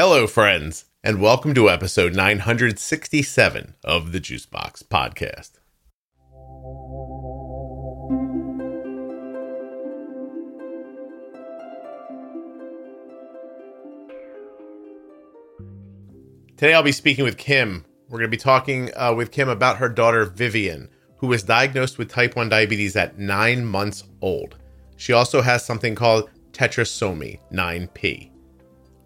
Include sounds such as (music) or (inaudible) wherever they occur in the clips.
Hello, friends, and welcome to episode 967 of the Juicebox Podcast. Today, I'll be speaking with Kim. We're going to be talking uh, with Kim about her daughter, Vivian, who was diagnosed with type 1 diabetes at nine months old. She also has something called tetrasomy 9P.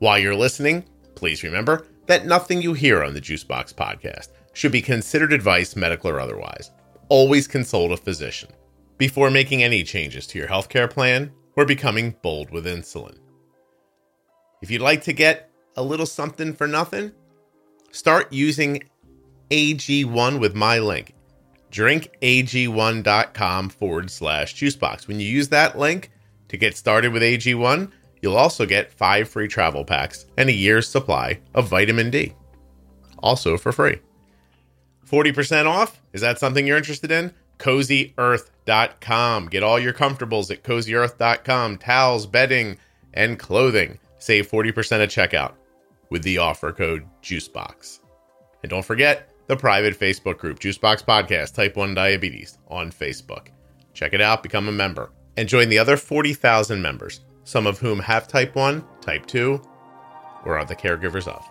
While you're listening, please remember that nothing you hear on the Juicebox podcast should be considered advice, medical or otherwise. Always consult a physician before making any changes to your healthcare plan or becoming bold with insulin. If you'd like to get a little something for nothing, start using AG1 with my link drinkag1.com forward slash juicebox. When you use that link to get started with AG1, you'll also get five free travel packs and a year's supply of vitamin D. Also for free. 40% off? Is that something you're interested in? CozyEarth.com. Get all your comfortables at CozyEarth.com. Towels, bedding, and clothing. Save 40% at checkout with the offer code JUICEBOX. And don't forget the private Facebook group, Juicebox Podcast Type 1 Diabetes, on Facebook. Check it out, become a member, and join the other 40,000 members, some of whom have type 1, type 2, or are the caregivers of.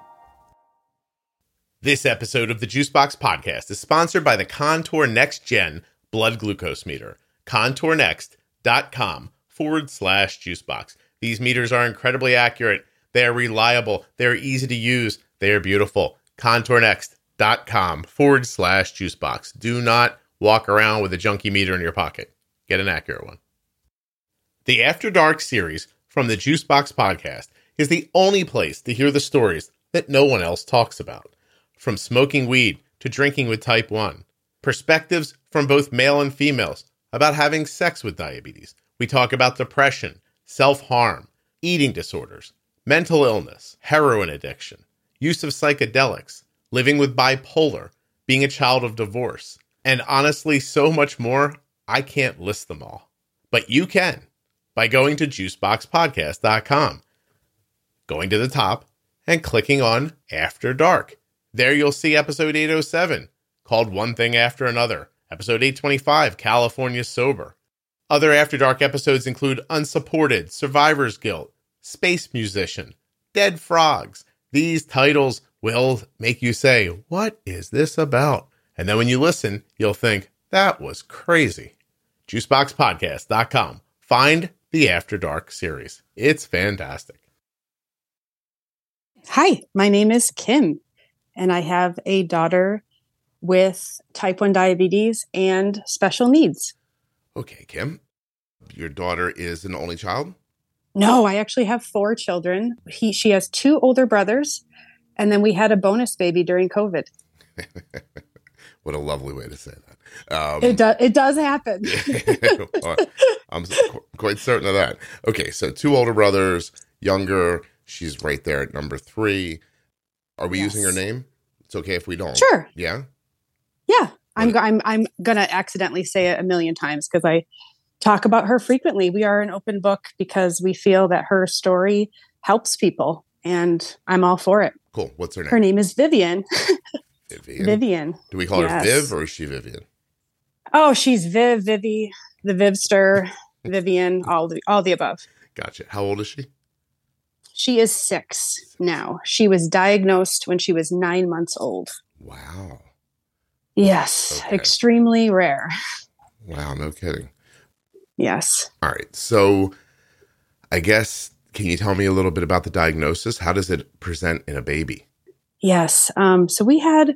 This episode of the Juicebox Podcast is sponsored by the Contour Next Gen Blood Glucose Meter. ContourNext.com forward slash juicebox. These meters are incredibly accurate. They are reliable. They are easy to use. They are beautiful. ContourNext.com forward slash juicebox. Do not walk around with a junky meter in your pocket. Get an accurate one. The After Dark series from the Juicebox podcast is the only place to hear the stories that no one else talks about. From smoking weed to drinking with type 1, perspectives from both male and females about having sex with diabetes. We talk about depression, self harm, eating disorders, mental illness, heroin addiction, use of psychedelics, living with bipolar, being a child of divorce, and honestly, so much more. I can't list them all. But you can by going to juiceboxpodcast.com, going to the top, and clicking on After Dark. There you'll see episode 807, called One Thing After Another, episode 825, California Sober. Other After Dark episodes include Unsupported, Survivor's Guilt, Space Musician, Dead Frogs. These titles will make you say, What is this about? And then when you listen, you'll think, That was crazy. JuiceboxPodcast.com. Find the After Dark series. It's fantastic. Hi, my name is Kim, and I have a daughter with type 1 diabetes and special needs. Okay, Kim. Your daughter is an only child? No, I actually have four children. He, she has two older brothers, and then we had a bonus baby during COVID. (laughs) what a lovely way to say that. Um, it does. It does happen. (laughs) (laughs) I'm quite certain of that. Okay, so two older brothers, younger. She's right there at number three. Are we yes. using her name? It's okay if we don't. Sure. Yeah. Yeah, I'm. I'm. I'm gonna accidentally say it a million times because I talk about her frequently. We are an open book because we feel that her story helps people, and I'm all for it. Cool. What's her name? Her name is Vivian. (laughs) Vivian. Vivian. Do we call yes. her Viv or is she Vivian? Oh, she's Viv, Vivi, the Vivster, (laughs) Vivian, all the all the above. Gotcha. How old is she? She is six now. She was diagnosed when she was nine months old. Wow. Yes, okay. extremely rare. Wow, no kidding. Yes. All right. So, I guess can you tell me a little bit about the diagnosis? How does it present in a baby? Yes. Um, so we had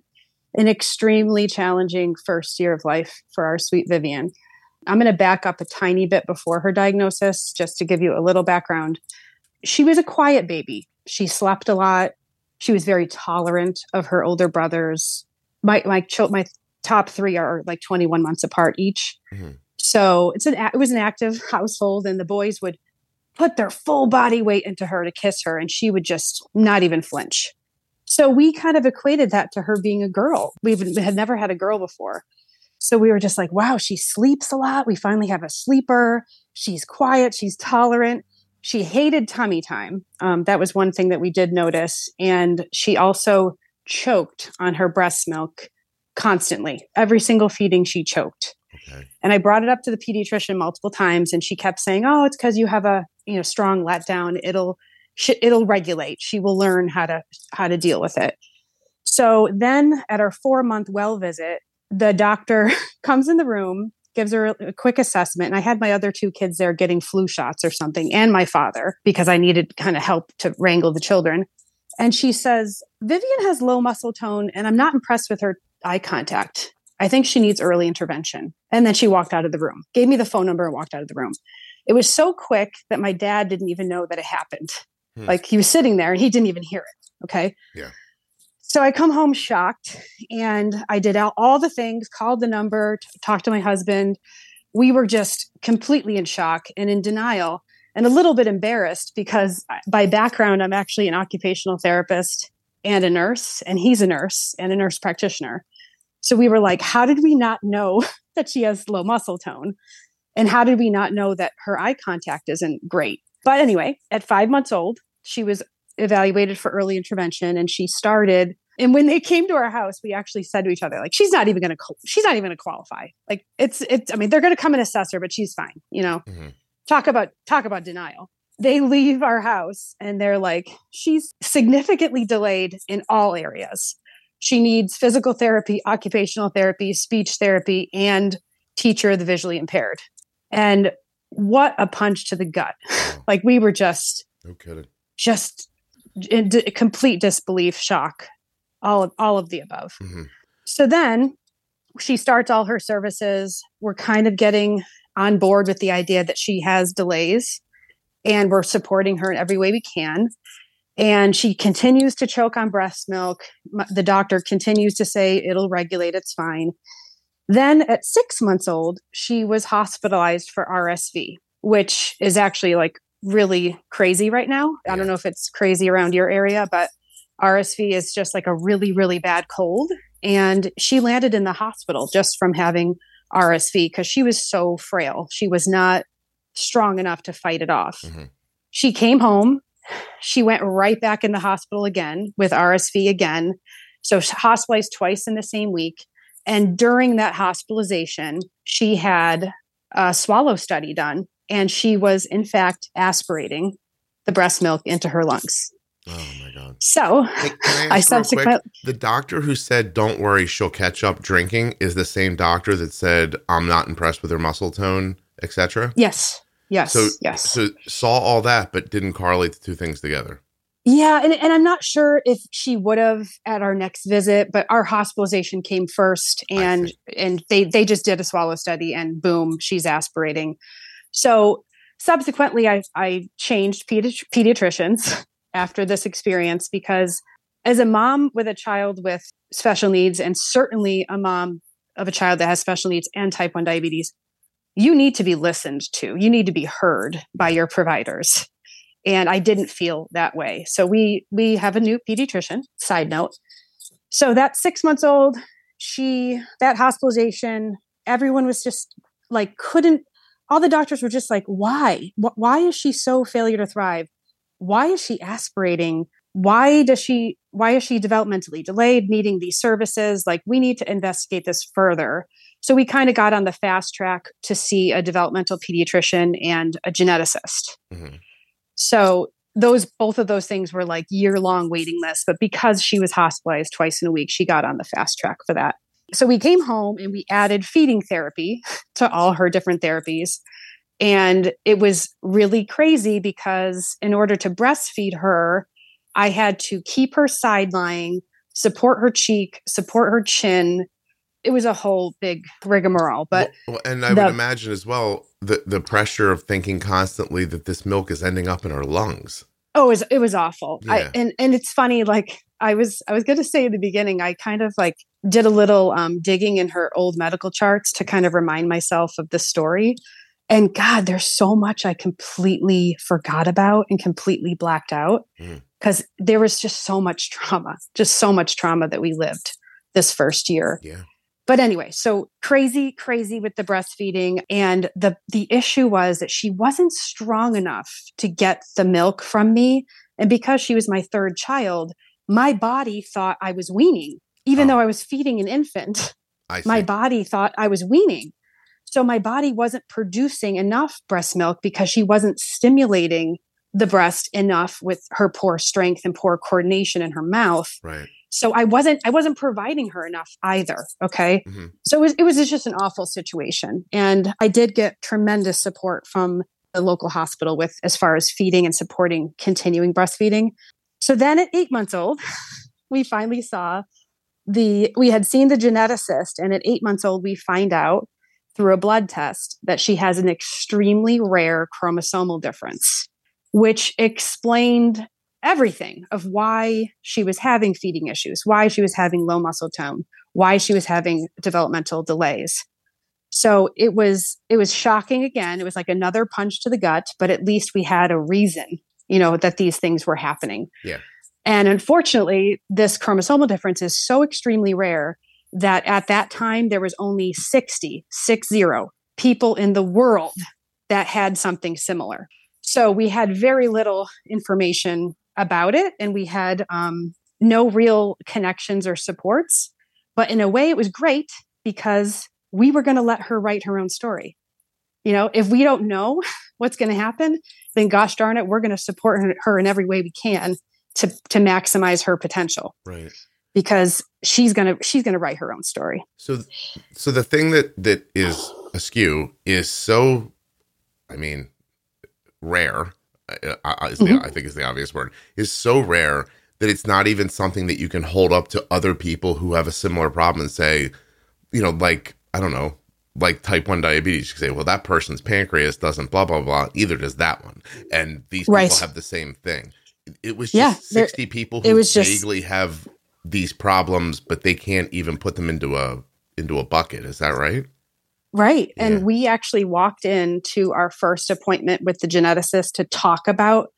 an extremely challenging first year of life for our sweet Vivian. I'm going to back up a tiny bit before her diagnosis just to give you a little background. She was a quiet baby. She slept a lot. She was very tolerant of her older brothers. My my my top three are like 21 months apart each. Mm-hmm. So it's an it was an active household, and the boys would put their full body weight into her to kiss her, and she would just not even flinch. So we kind of equated that to her being a girl. We had never had a girl before. So we were just like, wow, she sleeps a lot. We finally have a sleeper. She's quiet. She's tolerant. She hated tummy time. Um, that was one thing that we did notice. And she also choked on her breast milk constantly. Every single feeding, she choked. Okay. And I brought it up to the pediatrician multiple times, and she kept saying, "Oh, it's because you have a you know strong letdown. It'll sh- it'll regulate. She will learn how to how to deal with it." So then, at our four month well visit, the doctor (laughs) comes in the room, gives her a quick assessment, and I had my other two kids there getting flu shots or something, and my father because I needed kind of help to wrangle the children. And she says, Vivian has low muscle tone, and I'm not impressed with her eye contact. I think she needs early intervention. And then she walked out of the room, gave me the phone number, and walked out of the room. It was so quick that my dad didn't even know that it happened. Hmm. Like he was sitting there and he didn't even hear it. Okay. Yeah. So I come home shocked and I did all, all the things, called the number, t- talked to my husband. We were just completely in shock and in denial and a little bit embarrassed because by background, I'm actually an occupational therapist and a nurse, and he's a nurse and a nurse practitioner. So we were like, how did we not know (laughs) that she has low muscle tone? And how did we not know that her eye contact isn't great? But anyway, at five months old, she was evaluated for early intervention and she started. And when they came to our house, we actually said to each other, like, she's not even going to, she's not even going to qualify. Like, it's, it's, I mean, they're going to come and assess her, but she's fine, you know? Mm-hmm. Talk about, talk about denial they leave our house and they're like, she's significantly delayed in all areas. She needs physical therapy, occupational therapy, speech therapy, and teacher of the visually impaired. And what a punch to the gut. like we were just, no kidding. just in d- complete disbelief, shock, all of, all of the above. Mm-hmm. So then she starts all her services. We're kind of getting on board with the idea that she has delays and we're supporting her in every way we can. And she continues to choke on breast milk. The doctor continues to say it'll regulate, it's fine. Then at six months old, she was hospitalized for RSV, which is actually like really crazy right now. I don't know if it's crazy around your area, but RSV is just like a really, really bad cold. And she landed in the hospital just from having RSV because she was so frail. She was not strong enough to fight it off. Mm-hmm. She came home. She went right back in the hospital again with RSV again. So hospitalized twice in the same week. And during that hospitalization, she had a swallow study done, and she was in fact aspirating the breast milk into her lungs. Oh my god! So hey, I, (laughs) I subsequently the doctor who said, "Don't worry, she'll catch up drinking," is the same doctor that said, "I'm not impressed with her muscle tone, etc." Yes. Yes. So yes. So saw all that, but didn't correlate the two things together. Yeah, and, and I'm not sure if she would have at our next visit, but our hospitalization came first, and and they they just did a swallow study, and boom, she's aspirating. So subsequently, I I changed pedi- pediatricians (laughs) after this experience because as a mom with a child with special needs, and certainly a mom of a child that has special needs and type one diabetes, you need to be listened to. You need to be heard by your providers. And I didn't feel that way. So we we have a new pediatrician, side note. So that 6 months old, she that hospitalization, everyone was just like couldn't all the doctors were just like why? Why is she so failure to thrive? Why is she aspirating? Why does she why is she developmentally delayed needing these services? Like we need to investigate this further. So we kind of got on the fast track to see a developmental pediatrician and a geneticist. Mm-hmm. So those both of those things were like year long waiting lists, but because she was hospitalized twice in a week, she got on the fast track for that. So we came home and we added feeding therapy (laughs) to all her different therapies. And it was really crazy because in order to breastfeed her, I had to keep her side lying, support her cheek, support her chin, it was a whole big rigmarole. But well, and I the, would imagine as well the the pressure of thinking constantly that this milk is ending up in her lungs. Oh, it was it was awful. Yeah. I, and and it's funny. Like I was I was going to say in the beginning, I kind of like did a little um, digging in her old medical charts to kind of remind myself of the story. And God, there's so much I completely forgot about and completely blacked out because mm. there was just so much trauma, just so much trauma that we lived this first year. Yeah but anyway, so crazy, crazy with the breastfeeding. And the the issue was that she wasn't strong enough to get the milk from me. And because she was my third child, my body thought I was weaning, even oh. though I was feeding an infant. My body thought I was weaning. So my body wasn't producing enough breast milk because she wasn't stimulating the breast enough with her poor strength and poor coordination in her mouth. Right. So I wasn't I wasn't providing her enough either. Okay. Mm-hmm. So it was, it was just an awful situation. And I did get tremendous support from the local hospital with as far as feeding and supporting continuing breastfeeding. So then at eight months old, (laughs) we finally saw the we had seen the geneticist, and at eight months old, we find out through a blood test that she has an extremely rare chromosomal difference, which explained everything of why she was having feeding issues, why she was having low muscle tone, why she was having developmental delays. So it was it was shocking again. It was like another punch to the gut, but at least we had a reason, you know, that these things were happening. Yeah. And unfortunately, this chromosomal difference is so extremely rare that at that time there was only 60, six zero people in the world that had something similar. So we had very little information about it and we had um, no real connections or supports. But in a way, it was great because we were going to let her write her own story. You know, if we don't know (laughs) what's going to happen, then gosh darn it, we're going to support her in every way we can to to maximize her potential. Right. Because she's gonna she's gonna write her own story. So, so the thing that that is askew is so, I mean, rare is the, mm-hmm. I think is the obvious word, is so rare that it's not even something that you can hold up to other people who have a similar problem and say, you know, like, I don't know, like type 1 diabetes. You say, well, that person's pancreas doesn't blah, blah, blah. Either does that one. And these right. people have the same thing. It was yeah, 60 people who it was vaguely just... have these problems, but they can't even put them into a into a bucket. Is that right? Right. Yeah. And we actually walked into our first appointment with the geneticist to talk about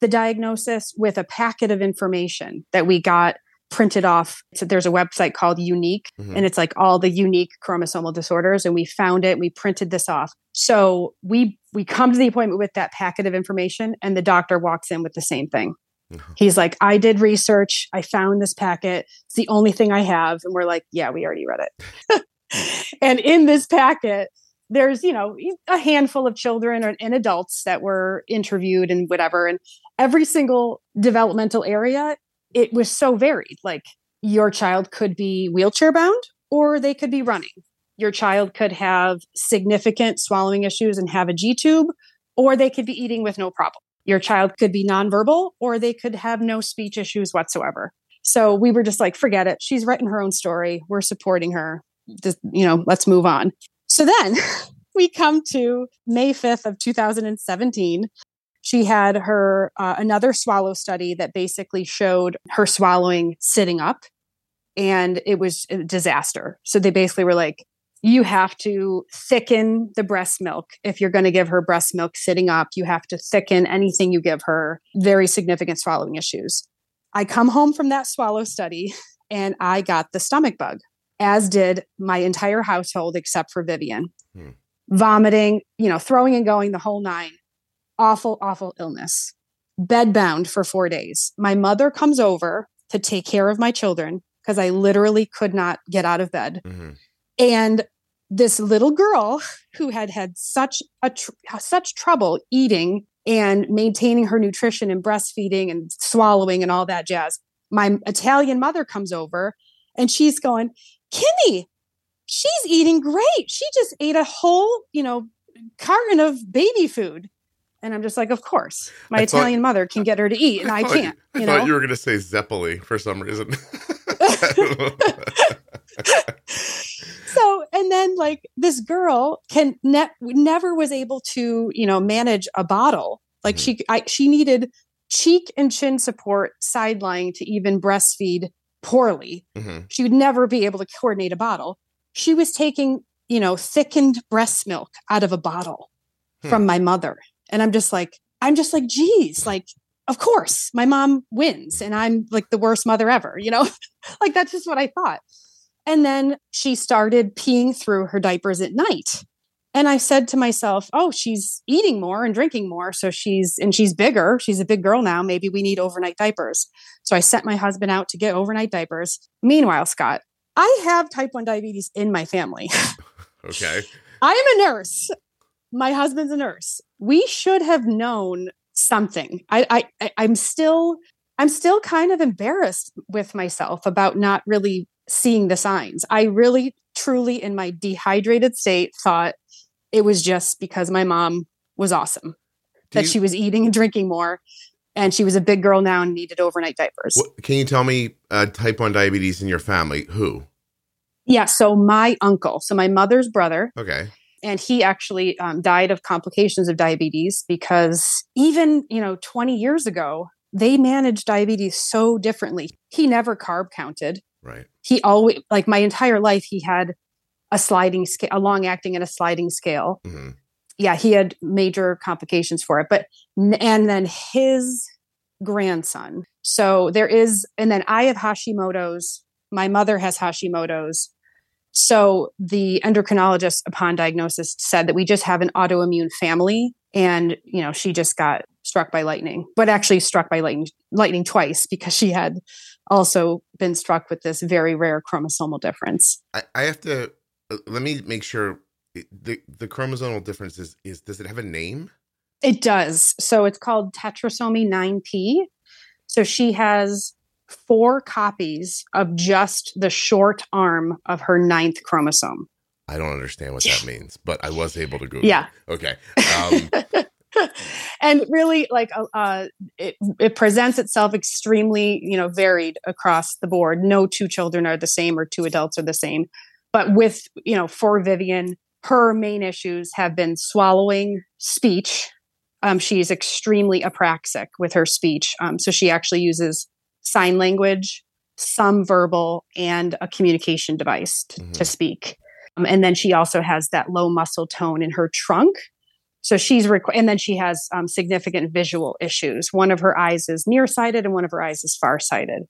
the diagnosis with a packet of information that we got printed off. So there's a website called Unique, mm-hmm. and it's like all the unique chromosomal disorders. And we found it. We printed this off. So we we come to the appointment with that packet of information, and the doctor walks in with the same thing. Mm-hmm. He's like, I did research. I found this packet. It's the only thing I have. And we're like, yeah, we already read it. (laughs) (laughs) and in this packet, there's, you know, a handful of children and adults that were interviewed and whatever. And every single developmental area, it was so varied. Like your child could be wheelchair bound or they could be running. Your child could have significant swallowing issues and have a G tube, or they could be eating with no problem. Your child could be nonverbal, or they could have no speech issues whatsoever. So we were just like, forget it. She's writing her own story. We're supporting her just, you know, let's move on. So then (laughs) we come to May 5th of 2017. She had her uh, another swallow study that basically showed her swallowing sitting up and it was a disaster. So they basically were like, you have to thicken the breast milk. If you're going to give her breast milk sitting up, you have to thicken anything you give her. Very significant swallowing issues. I come home from that swallow study and I got the stomach bug as did my entire household except for Vivian. Hmm. Vomiting, you know, throwing and going the whole nine. Awful, awful illness. Bedbound for four days. My mother comes over to take care of my children because I literally could not get out of bed. Mm-hmm. And this little girl who had had such a tr- such trouble eating and maintaining her nutrition and breastfeeding and swallowing and all that jazz. My Italian mother comes over and she's going, Kimmy, she's eating great. She just ate a whole, you know, carton of baby food. And I'm just like, of course, my I Italian thought, mother can get her to eat, (laughs) and I, I can't. I you thought know? you were going to say Zeppeli for some reason. (laughs) (laughs) so, and then like this girl can ne- never was able to, you know, manage a bottle. Like mm-hmm. she, I, she needed cheek and chin support sideline to even breastfeed poorly. Mm-hmm. She would never be able to coordinate a bottle. She was taking, you know, thickened breast milk out of a bottle hmm. from my mother. And I'm just like, I'm just like, geez, like, of course, my mom wins and I'm like the worst mother ever, you know? (laughs) like that's just what I thought. And then she started peeing through her diapers at night. And I said to myself, oh, she's eating more and drinking more. So she's, and she's bigger. She's a big girl now. Maybe we need overnight diapers. So I sent my husband out to get overnight diapers. Meanwhile, Scott, I have type 1 diabetes in my family. (laughs) okay. I am a nurse. My husband's a nurse. We should have known something. I, I, I'm still, I'm still kind of embarrassed with myself about not really seeing the signs. I really, truly, in my dehydrated state, thought it was just because my mom was awesome, Do that you, she was eating and drinking more. And she was a big girl now and needed overnight diapers. What, can you tell me uh, type 1 diabetes in your family? Who? Yeah. So my uncle, so my mother's brother. Okay. And he actually um, died of complications of diabetes because even, you know, 20 years ago, they managed diabetes so differently. He never carb counted. Right. He always, like my entire life, he had a sliding scale, a long acting and a sliding scale. Mm-hmm. Yeah, he had major complications for it. But, and then his grandson. So there is, and then I have Hashimoto's. My mother has Hashimoto's. So the endocrinologist, upon diagnosis, said that we just have an autoimmune family. And, you know, she just got struck by lightning, but actually struck by lightning, lightning twice because she had also been struck with this very rare chromosomal difference. I, I have to let me make sure the the chromosomal difference is is does it have a name? It does. So it's called tetrasomy 9p. So she has four copies of just the short arm of her ninth chromosome. I don't understand what that means, but I was able to Google. Yeah. It. Okay. Um, (laughs) and really like uh, uh, it, it presents itself extremely you know varied across the board no two children are the same or two adults are the same but with you know for vivian her main issues have been swallowing speech um, she's extremely apraxic with her speech um, so she actually uses sign language some verbal and a communication device to, mm-hmm. to speak um, and then she also has that low muscle tone in her trunk so she's requ- and then she has um, significant visual issues. One of her eyes is nearsighted, and one of her eyes is farsighted.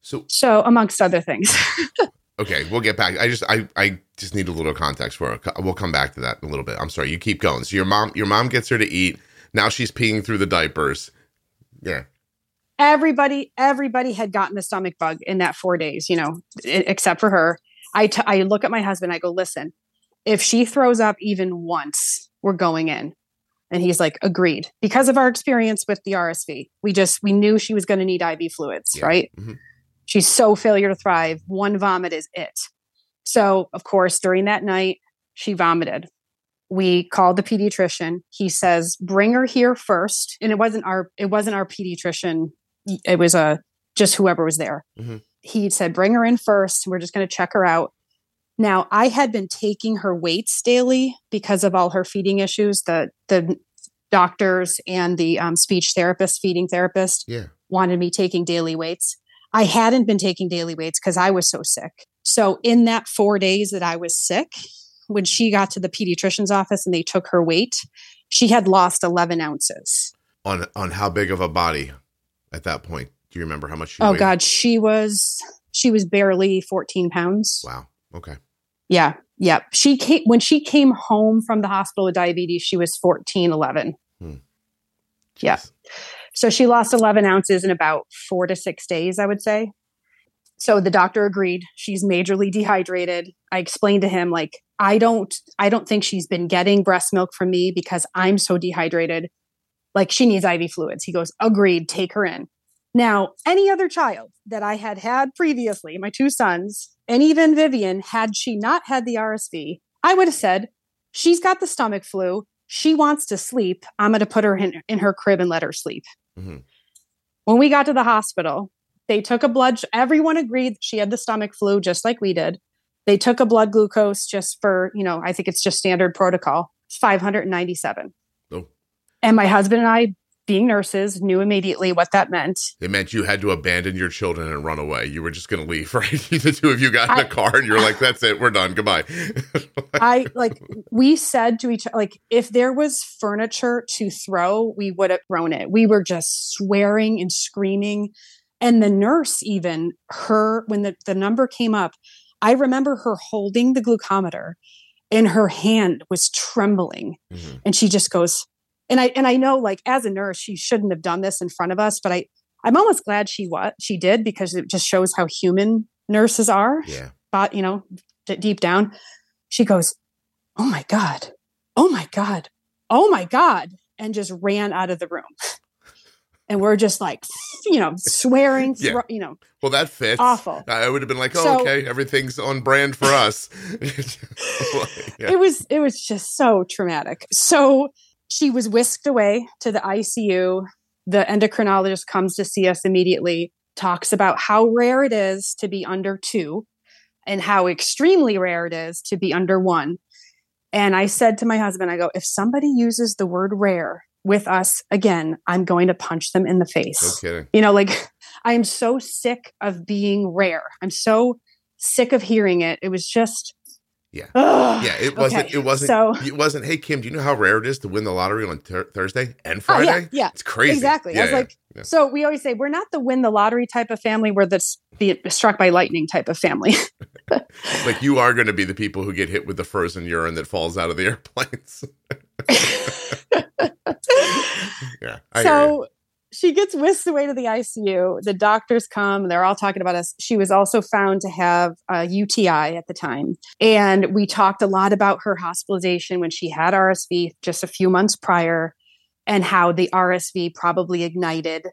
So, so amongst other things. (laughs) okay, we'll get back. I just, I, I just need a little context for it. We'll come back to that in a little bit. I'm sorry. You keep going. So your mom, your mom gets her to eat. Now she's peeing through the diapers. Yeah. Everybody, everybody had gotten the stomach bug in that four days. You know, except for her. I, t- I look at my husband. I go, listen. If she throws up even once, we're going in. And he's like, agreed. Because of our experience with the RSV, we just, we knew she was going to need IV fluids, yeah. right? Mm-hmm. She's so failure to thrive. One vomit is it. So, of course, during that night, she vomited. We called the pediatrician. He says, bring her here first. And it wasn't our, it wasn't our pediatrician. It was a, just whoever was there. Mm-hmm. He said, bring her in first. We're just going to check her out. Now, I had been taking her weights daily because of all her feeding issues. The the doctors and the um, speech therapist, feeding therapist, yeah. wanted me taking daily weights. I hadn't been taking daily weights because I was so sick. So, in that four days that I was sick, when she got to the pediatrician's office and they took her weight, she had lost 11 ounces. On on how big of a body at that point? Do you remember how much she Oh weighed? God, she was she was barely 14 pounds. Wow. Okay. Yeah. Yeah. She came when she came home from the hospital with diabetes, she was 14, 11. Hmm. Yeah. So she lost 11 ounces in about four to six days, I would say. So the doctor agreed. She's majorly dehydrated. I explained to him, like, I don't, I don't think she's been getting breast milk from me because I'm so dehydrated. Like she needs IV fluids. He goes, agreed, take her in. Now, any other child that I had had previously, my two sons, and even Vivian, had she not had the RSV, I would have said, She's got the stomach flu. She wants to sleep. I'm going to put her in, in, her crib and let her sleep. Mm-hmm. When we got to the hospital, they took a blood, everyone agreed she had the stomach flu, just like we did. They took a blood glucose just for, you know, I think it's just standard protocol. It's 597. Oh. And my husband and I being nurses, knew immediately what that meant. It meant you had to abandon your children and run away. You were just going to leave, (laughs) right? (laughs) the two of you got in I, a car and you're like, that's it, we're done, goodbye. (laughs) I like, we said to each other, like, if there was furniture to throw, we would have thrown it. We were just swearing and screaming. And the nurse, even her, when the, the number came up, I remember her holding the glucometer and her hand was trembling. Mm-hmm. And she just goes, and I and I know like as a nurse, she shouldn't have done this in front of us, but I I'm almost glad she what she did because it just shows how human nurses are. Yeah. But you know, d- deep down, she goes, "Oh my god, oh my god, oh my god," and just ran out of the room. and we're just like, (laughs) you know, swearing, (laughs) yeah. you know. Well, that fits. Awful. I would have been like, oh, so, okay, everything's on brand for us. yeah. (laughs) It was, it was just so traumatic. So she was whisked away to the ICU. The endocrinologist comes to see us immediately, talks about how rare it is to be under two and how extremely rare it is to be under one. And I said to my husband, I go, if somebody uses the word rare with us again, I'm going to punch them in the face. No kidding. You know, like (laughs) I am so sick of being rare. I'm so sick of hearing it. It was just yeah. Ugh. Yeah, it wasn't okay. it wasn't so, it wasn't, hey Kim, do you know how rare it is to win the lottery on ter- Thursday and Friday? Oh, yeah, yeah. It's crazy. Exactly. Yeah, I was yeah, like yeah. so we always say we're not the win the lottery type of family, we're the, the struck by lightning type of family. (laughs) like you are going to be the people who get hit with the frozen urine that falls out of the (laughs) airplanes. (laughs) yeah. I so she gets whisked away to the ICU. The doctors come, they're all talking about us. She was also found to have a UTI at the time. And we talked a lot about her hospitalization when she had RSV just a few months prior and how the RSV probably ignited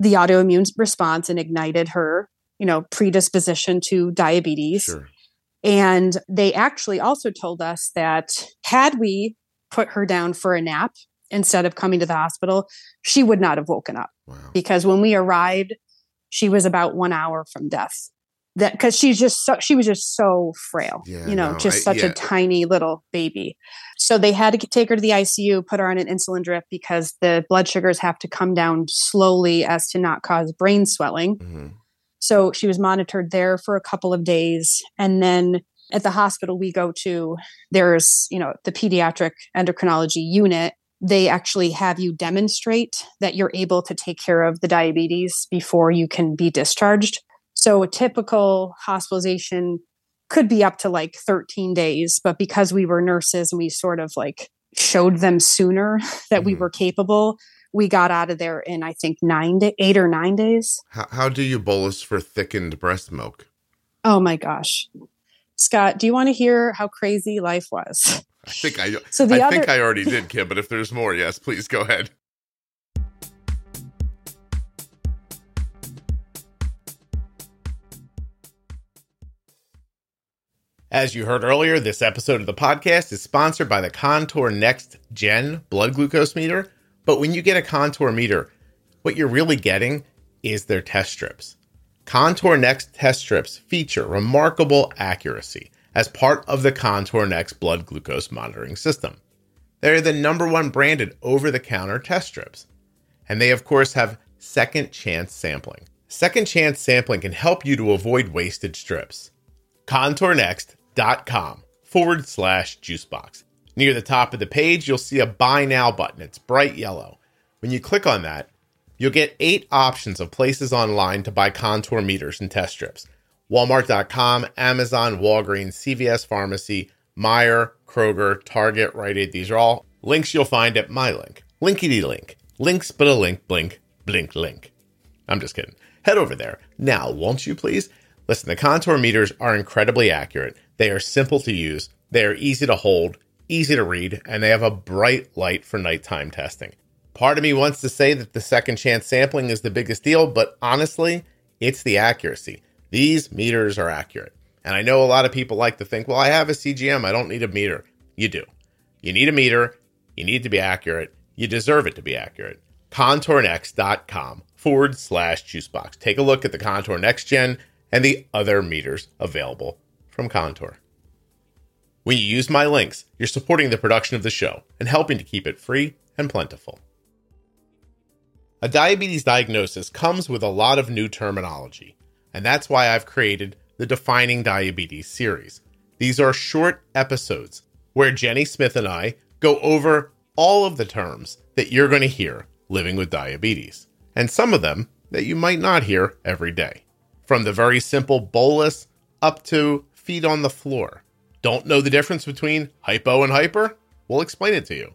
the autoimmune response and ignited her, you know, predisposition to diabetes. Sure. And they actually also told us that had we put her down for a nap instead of coming to the hospital, she would not have woken up. Wow. Because when we arrived, she was about one hour from death. That because she's just so she was just so frail, yeah, you know, no, just I, such yeah. a tiny little baby. So they had to take her to the ICU, put her on an insulin drip because the blood sugars have to come down slowly as to not cause brain swelling. Mm-hmm. So she was monitored there for a couple of days, and then at the hospital we go to, there's you know the pediatric endocrinology unit, they actually have you demonstrate that you're able to take care of the diabetes before you can be discharged. So a typical hospitalization could be up to like 13 days, but because we were nurses and we sort of like showed them sooner (laughs) that mm-hmm. we were capable, we got out of there in I think nine to eight or nine days. How, how do you bolus for thickened breast milk? Oh my gosh. Scott, do you want to hear how crazy life was? (laughs) I think I so the I other- think I already did, Kim, but if there's more, yes, please go ahead. As you heard earlier, this episode of the podcast is sponsored by the Contour Next Gen blood glucose meter. But when you get a Contour meter, what you're really getting is their test strips. Contour Next test strips feature remarkable accuracy as part of the Contour Next blood glucose monitoring system. They're the number one branded over the counter test strips. And they, of course, have second chance sampling. Second chance sampling can help you to avoid wasted strips. ContourNext.com forward slash juicebox. Near the top of the page, you'll see a Buy Now button. It's bright yellow. When you click on that, you'll get eight options of places online to buy contour meters and test strips. Walmart.com, Amazon, Walgreens, CVS Pharmacy, Meijer, Kroger, Target, Rite Aid. These are all links you'll find at my link. Linkity link. Links but a link, blink, blink, link. I'm just kidding. Head over there. Now, won't you please? Listen, the contour meters are incredibly accurate. They are simple to use. They are easy to hold, easy to read, and they have a bright light for nighttime testing. Part of me wants to say that the second chance sampling is the biggest deal, but honestly, it's the accuracy. These meters are accurate. And I know a lot of people like to think, well, I have a CGM, I don't need a meter. You do. You need a meter, you need to be accurate, you deserve it to be accurate. ContourNext.com forward slash juicebox. Take a look at the Contour Next Gen and the other meters available from Contour. When you use my links, you're supporting the production of the show and helping to keep it free and plentiful. A diabetes diagnosis comes with a lot of new terminology and that's why I've created the Defining Diabetes series. These are short episodes where Jenny Smith and I go over all of the terms that you're going to hear living with diabetes. And some of them that you might not hear every day. From the very simple bolus up to feet on the floor. Don't know the difference between hypo and hyper? We'll explain it to you.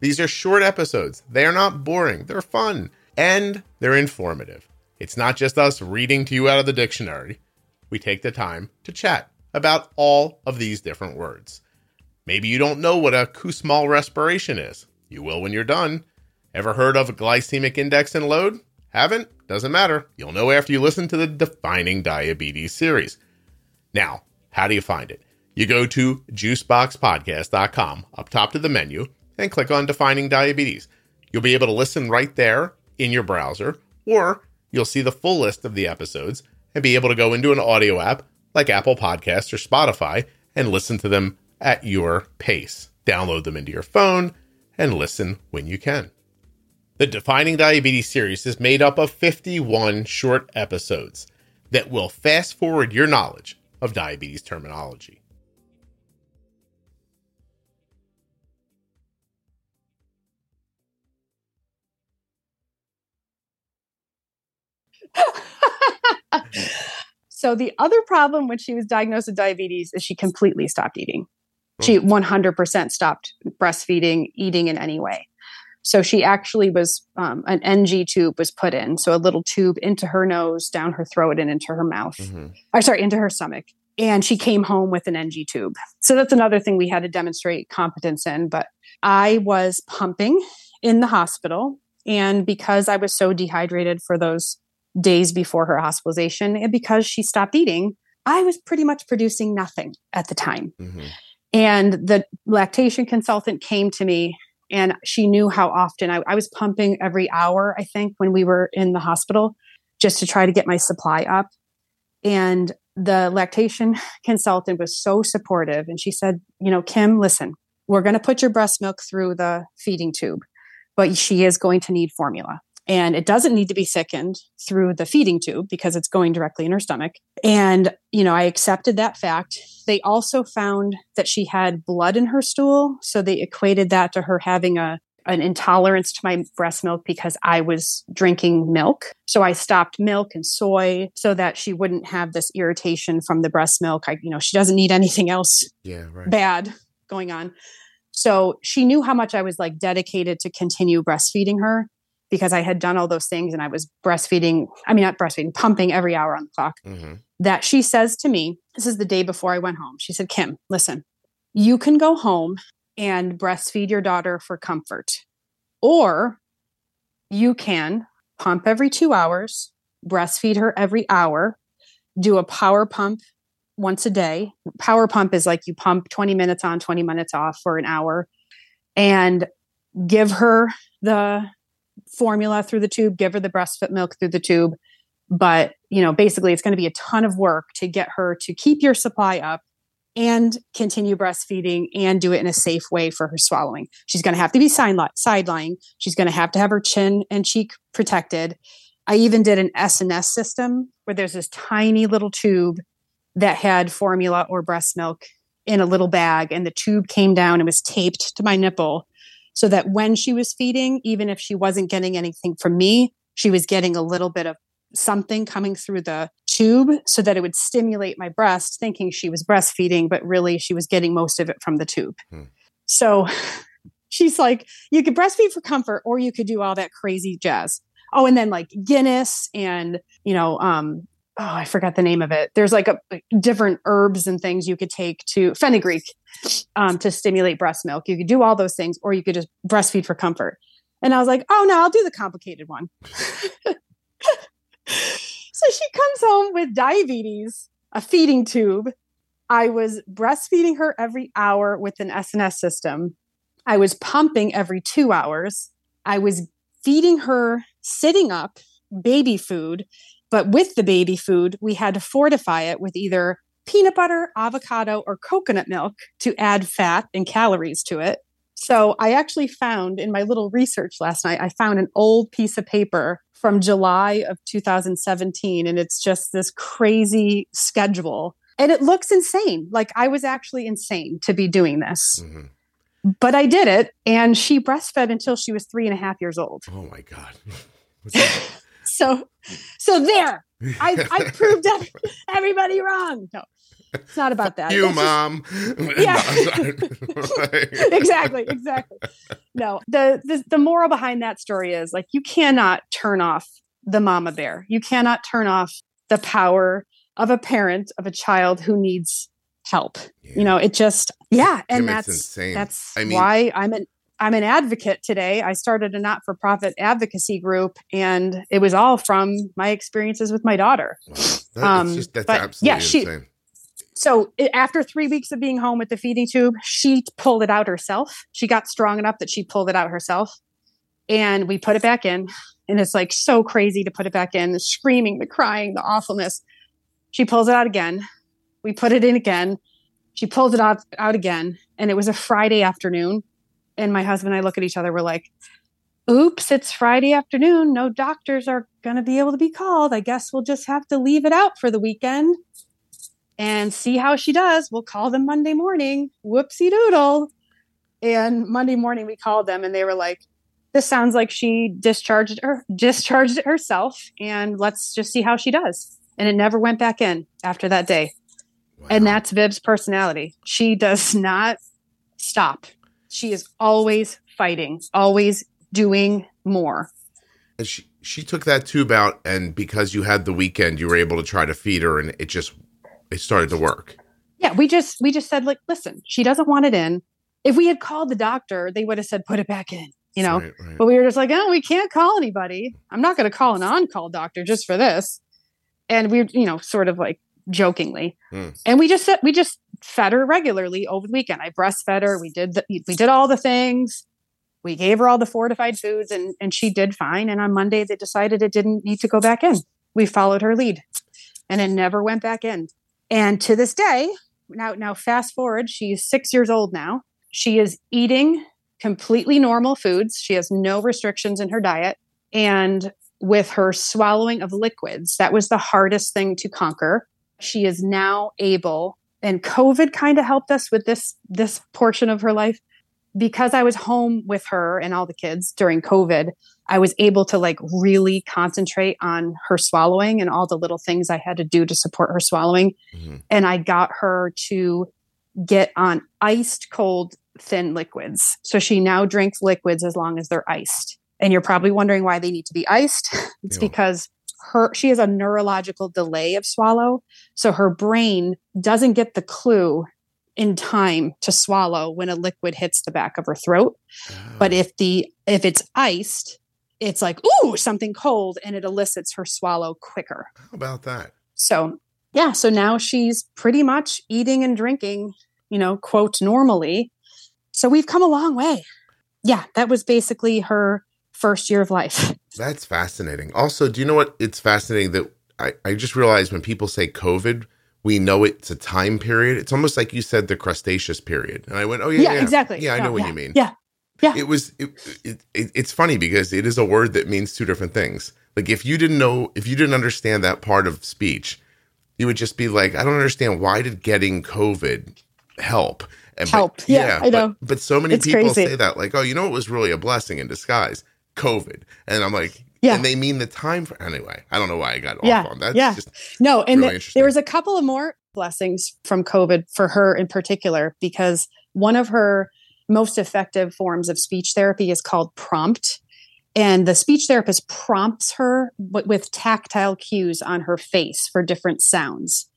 These are short episodes. They are not boring, they're fun, and they're informative. It's not just us reading to you out of the dictionary. We take the time to chat about all of these different words. Maybe you don't know what a Kussmaul respiration is. You will when you're done. Ever heard of a glycemic index and load? Haven't? Doesn't matter. You'll know after you listen to the Defining Diabetes series. Now, how do you find it? You go to juiceboxpodcast.com up top to the menu and click on Defining Diabetes. You'll be able to listen right there in your browser, or you'll see the full list of the episodes and be able to go into an audio app like Apple Podcasts or Spotify and listen to them at your pace. Download them into your phone and listen when you can. The Defining Diabetes series is made up of 51 short episodes that will fast forward your knowledge of diabetes terminology. (laughs) so the other problem when she was diagnosed with diabetes is she completely stopped eating. She 100% stopped breastfeeding, eating in any way. So she actually was um, an NG tube was put in, so a little tube into her nose, down her throat, and into her mouth. Mm-hmm. Or sorry, into her stomach. And she came home with an NG tube. So that's another thing we had to demonstrate competence in. But I was pumping in the hospital, and because I was so dehydrated for those days before her hospitalization, and because she stopped eating, I was pretty much producing nothing at the time. Mm-hmm. And the lactation consultant came to me and she knew how often I, I, was pumping every hour, I think, when we were in the hospital just to try to get my supply up. And the lactation consultant was so supportive. And she said, You know, Kim, listen, we're going to put your breast milk through the feeding tube, but she is going to need formula and it doesn't need to be thickened through the feeding tube because it's going directly in her stomach and you know i accepted that fact they also found that she had blood in her stool so they equated that to her having a an intolerance to my breast milk because I was drinking milk. So I stopped milk and soy so that she wouldn't have this irritation from the breast milk. I, you know, she doesn't need anything else yeah, right. bad going on. So she knew how much I was like dedicated to continue breastfeeding her because I had done all those things and I was breastfeeding, I mean, not breastfeeding, pumping every hour on the clock. Mm-hmm. That she says to me, this is the day before I went home. She said, Kim, listen, you can go home and breastfeed your daughter for comfort, or you can pump every two hours, breastfeed her every hour, do a power pump once a day. Power pump is like you pump 20 minutes on, 20 minutes off for an hour and give her the formula through the tube, give her the breast milk through the tube. But, you know, basically it's going to be a ton of work to get her to keep your supply up and continue breastfeeding and do it in a safe way for her swallowing. She's going to have to be sideline. She's going to have to have her chin and cheek protected. I even did an SNS system where there's this tiny little tube that had formula or breast milk in a little bag, and the tube came down and was taped to my nipple so that when she was feeding, even if she wasn't getting anything from me, she was getting a little bit of something coming through the tube so that it would stimulate my breast, thinking she was breastfeeding, but really she was getting most of it from the tube. Hmm. So (laughs) she's like, you could breastfeed for comfort or you could do all that crazy jazz. Oh, and then like Guinness and, you know, um, oh, I forgot the name of it. There's like a different herbs and things you could take to fenugreek um, to stimulate breast milk. You could do all those things, or you could just breastfeed for comfort. And I was like, oh no, I'll do the complicated one. (laughs) so she comes home with diabetes, a feeding tube. I was breastfeeding her every hour with an SNS system. I was pumping every two hours. I was feeding her sitting up baby food but with the baby food, we had to fortify it with either peanut butter, avocado, or coconut milk to add fat and calories to it. So I actually found in my little research last night, I found an old piece of paper from July of 2017, and it's just this crazy schedule. And it looks insane. Like I was actually insane to be doing this. Mm-hmm. But I did it, and she breastfed until she was three and a half years old. Oh my God. (laughs) so so there. I I (laughs) proved everybody wrong. No. It's not about that. You, It's just- mom. (laughs) Yeah. (laughs) exactly, exactly. No, the, the the moral behind that story is like you cannot turn off the mama bear. You cannot turn off the power of a parent of a child who needs help. You know, it just yeah, and that's insane. that's I mean- why I'm an I'm an advocate today. I started a not-for-profit advocacy group and it was all from my experiences with my daughter. That- Um, just, that's but, absolutely yeah, she- insane. so after three weeks of being home with the feeding tube, she pulled it out herself. She got strong enough that she pulled it out herself. And we put it back in. And it's like so crazy to put it back in, the screaming, the crying, the awfulness. She pulls it out again. We put it in again. She pulls it out, out again. And it was a Friday afternoon. And my husband and I look at each other. We're like, oops, it's Friday afternoon. No doctors are going to be able to be called. I guess we'll just have to leave it out for the weekend and see how she does. We'll call them Monday morning. Whoopsie doodle. And Monday morning we called them and they were like, this sounds like she discharged her discharged herself and let's just see how she does. And it never went back in after that day. And that's Viv's personality. She does not stop. She is always fighting, always doing more. And she she took that tube out, and because you had the weekend, you were able to try to feed her, and it just it started to work. Yeah, we just we just said like, listen, she doesn't want it in. If we had called the doctor, they would have said put it back in, you know. Right, right. But we were just like, oh, we can't call anybody. I'm not going to call an on-call doctor just for this. And we, you know, sort of like jokingly, Hmm. and we just said we just fed her regularly over the weekend. I breastfed her. We did the, we did all the things. We gave her all the fortified foods, and and she did fine. And on Monday, they decided it didn't need to go back in. We followed her lead, and it never went back in. And to this day, now now fast forward, she's six years old now. She is eating completely normal foods. She has no restrictions in her diet. And with her swallowing of liquids, that was the hardest thing to conquer. She is now able, and COVID kind of helped us with this this portion of her life. Because I was home with her and all the kids during COVID, I was able to like really concentrate on her swallowing and all the little things I had to do to support her swallowing. Mhm. And I got her to get on iced cold thin liquids. So she now drinks liquids as long as they're iced. And you're probably wondering why they need to be iced. (laughs) It's Yeah. because her she has a neurological delay of swallow. So her brain doesn't get the clue in time to swallow when a liquid hits the back of her throat. But Oh, if the if it's iced, it's like, ooh, something cold and it elicits her swallow quicker. how about that? So, yeah, so now she's pretty much eating and drinking, you know, quote, normally. So we've come a long way. Yeah, that was basically her first year of life. (laughs) That's fascinating. Also, do you know what? It's fascinating that I, I just realized when people say COVID, we know it's a time period. It's almost like you said the crustaceous period. And I went, oh, yeah, Yeah, yeah. exactly. Yeah, I Yeah, know what yeah, you mean. yeah, yeah. It was, it, it, it, it's funny because it is a word that means two different things. Like if you didn't know, if you didn't understand that part of speech, you would just be like, I don't understand. Why did getting COVID help? And, but- Help. Yeah, I but- know. But, so many It's people crazy. say that, like, oh, you know, it was really a blessing in disguise, COVID. And I'm like, Yeah. and they mean the time for anyway. I don't know why I got Yeah, off on that. yeah. No, and Really the- there was a couple of more blessings from COVID for her in particular, because one of her most effective forms of speech therapy is called prompt. And the speech therapist prompts her with tactile cues on her face for different sounds.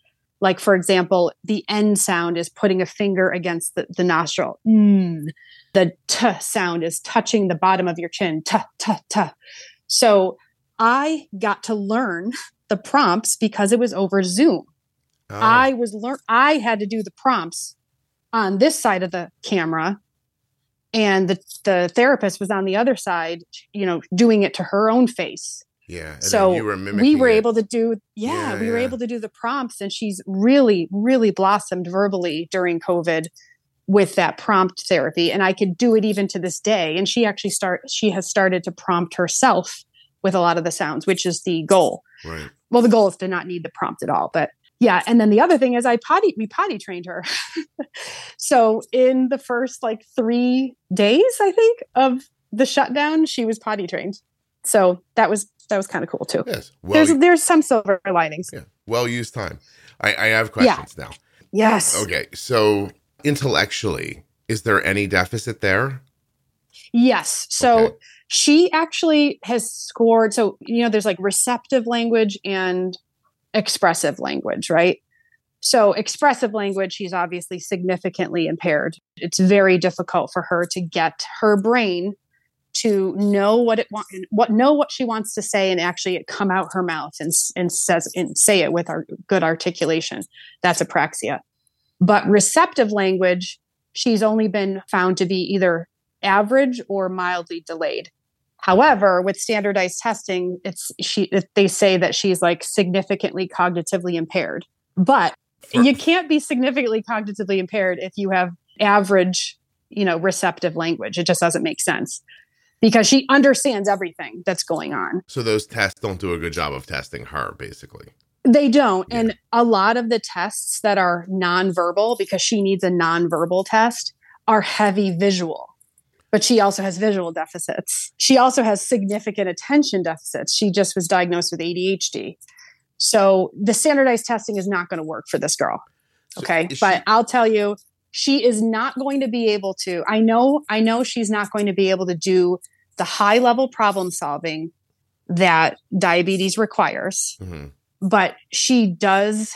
Like, for example, the N sound is putting a finger against the, the nostril. Mm. The T sound is touching the bottom of your chin. T, T, T. So I got to learn the prompts because it was over Zoom. oh, I was learn I had to do the prompts on this side of the camera and the the therapist was on the other side, you know, doing it to her own face. yeah. And so you were we were it. able to do yeah, Yeah, we were able to do the prompts and she's really really blossomed verbally during covid with that prompt therapy and i could do it even to this day and she actually start she has started to prompt herself with a lot of the sounds which is the goal Right. well the goal is to not need the prompt at all but yeah and then the other thing is i potty we potty trained her (laughs) so in the first like three days i think of the shutdown she was potty trained So that was that was kind of cool too. Yes. Well, there's there's some silver linings. yeah. Well used time. I, I have questions now. Yes. Okay. So intellectually, is there any deficit there? Yes. So Okay. she actually has scored. So, you know, there's like receptive language and expressive language, right? So, expressive language, she's obviously significantly impaired. It's very difficult for her to get her brain to know what it want, what know what she wants to say, and actually it come out her mouth and and says and say it with our good articulation. That's apraxia. But receptive language, she's only been found to be either average or mildly delayed. However, with standardized testing, it's she they say that she's like significantly cognitively impaired. But you can't be significantly cognitively impaired if you have average, you know, receptive language. It just doesn't make sense. Because she understands everything that's going on. So those tests don't do a good job of testing her, basically. They don't. Yeah. And a lot of the tests that are nonverbal, because she needs a nonverbal test, are heavy visual. But she also has visual deficits. She also has significant attention deficits. She just was diagnosed with ADHD. So the standardized testing is not going to work for this girl. Okay. is But she- I'll tell you, she is not going to be able to. I know, I know she's not going to be able to do the high level problem solving that diabetes requires Mhm. But she does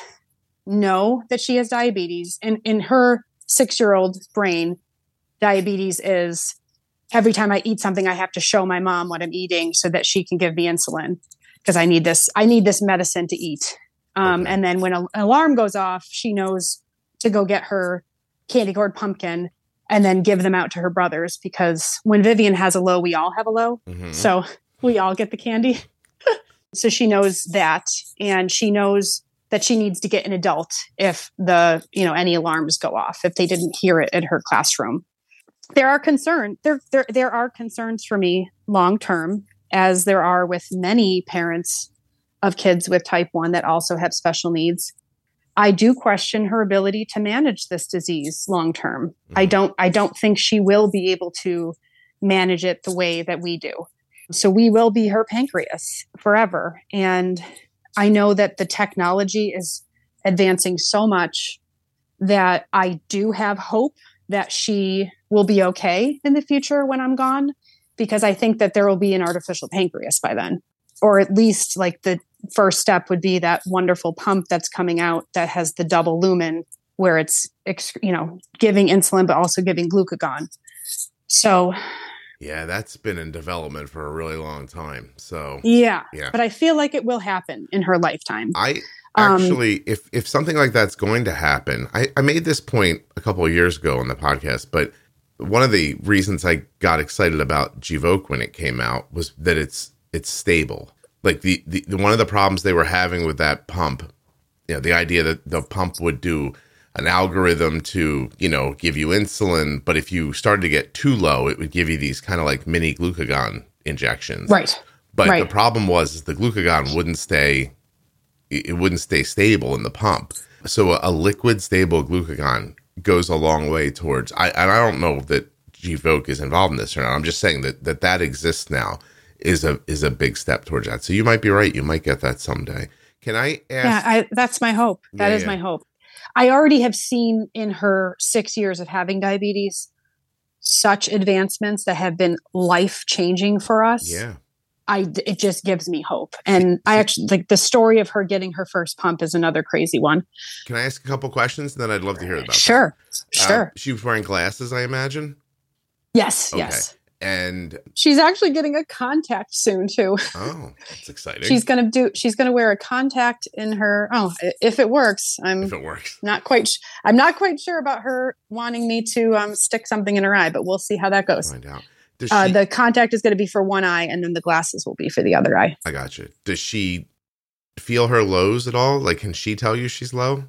know that she has diabetes and in her six year old brain diabetes is every time i eat something i have to show my mom what i'm eating so that she can give me insulin because i need this i need this medicine to eat um, Okay. and then when a- an alarm goes off she knows to go get her candy corn pumpkin and then give them out to her brothers because when vivian has a low we all have a low Mhm. so we all get the candy. So she knows that and she knows that she needs to get an adult if the, you know, any alarms go off if they didn't hear it in her classroom. There are concern there there there are concerns for me long term as there are with many parents of kids with type 1 that also have special needs. I do question her ability to manage this disease long term. I Mhm. don't I don't think she will be able to manage it the way that we do. So we will be her pancreas forever. And I know that the technology is advancing so much that I do have hope that she will be okay in the future when I'm gone, because I think that there will be an artificial pancreas by then. Or at least like the first step would be that wonderful pump that's coming out that has the double lumen where it's you know giving insulin but also giving glucagon. So Yeah, that's been in development for a really long time. So Yeah. Yeah. But I feel like it will happen in her lifetime. I Um, actually, if if something like that's going to happen, I, I made this point a couple of years ago on the podcast, but one of the reasons I got excited about Gvoke when it came out was that it's it's stable. Like the, the, the one of the problems they were having with that pump, you know, the idea that the pump would do an algorithm to, you know, give you insulin, but if you started to get too low, it would give you these kind of like mini glucagon injections. Right. But the problem was the glucagon wouldn't stay it wouldn't stay stable in the pump. So a, a liquid stable glucagon goes a long way towards I and I don't know that Gvoke is involved in this or not. I'm just saying that that, that exists now is a is a big step towards that. So you might be right. You might get that someday. Can I Yeah, I, that's my hope. That Yeah, is yeah. my hope. I already have seen in her six years of having diabetes such advancements that have been life changing for us. Yeah. I it just gives me hope. And I actually like the story of her getting her first pump is another crazy one. Can I ask a couple questions? Then I'd love to hear about that. Sure. Uh, Sure. she was wearing glasses, I imagine. yes, okay. yes. And She's actually getting a contact soon too. oh, that's exciting. She's gonna do. She's gonna wear a contact in her. Oh, if it works, I'm if it works. not quite. Sh- I'm not quite sure about her wanting me to um, stick something in her eye, but we'll see how that goes. Find out. Does Uh, the contact is going to be for one eye, and then the glasses will be for the other eye. I got you. Does she feel her lows at all? Like, can she tell you she's low?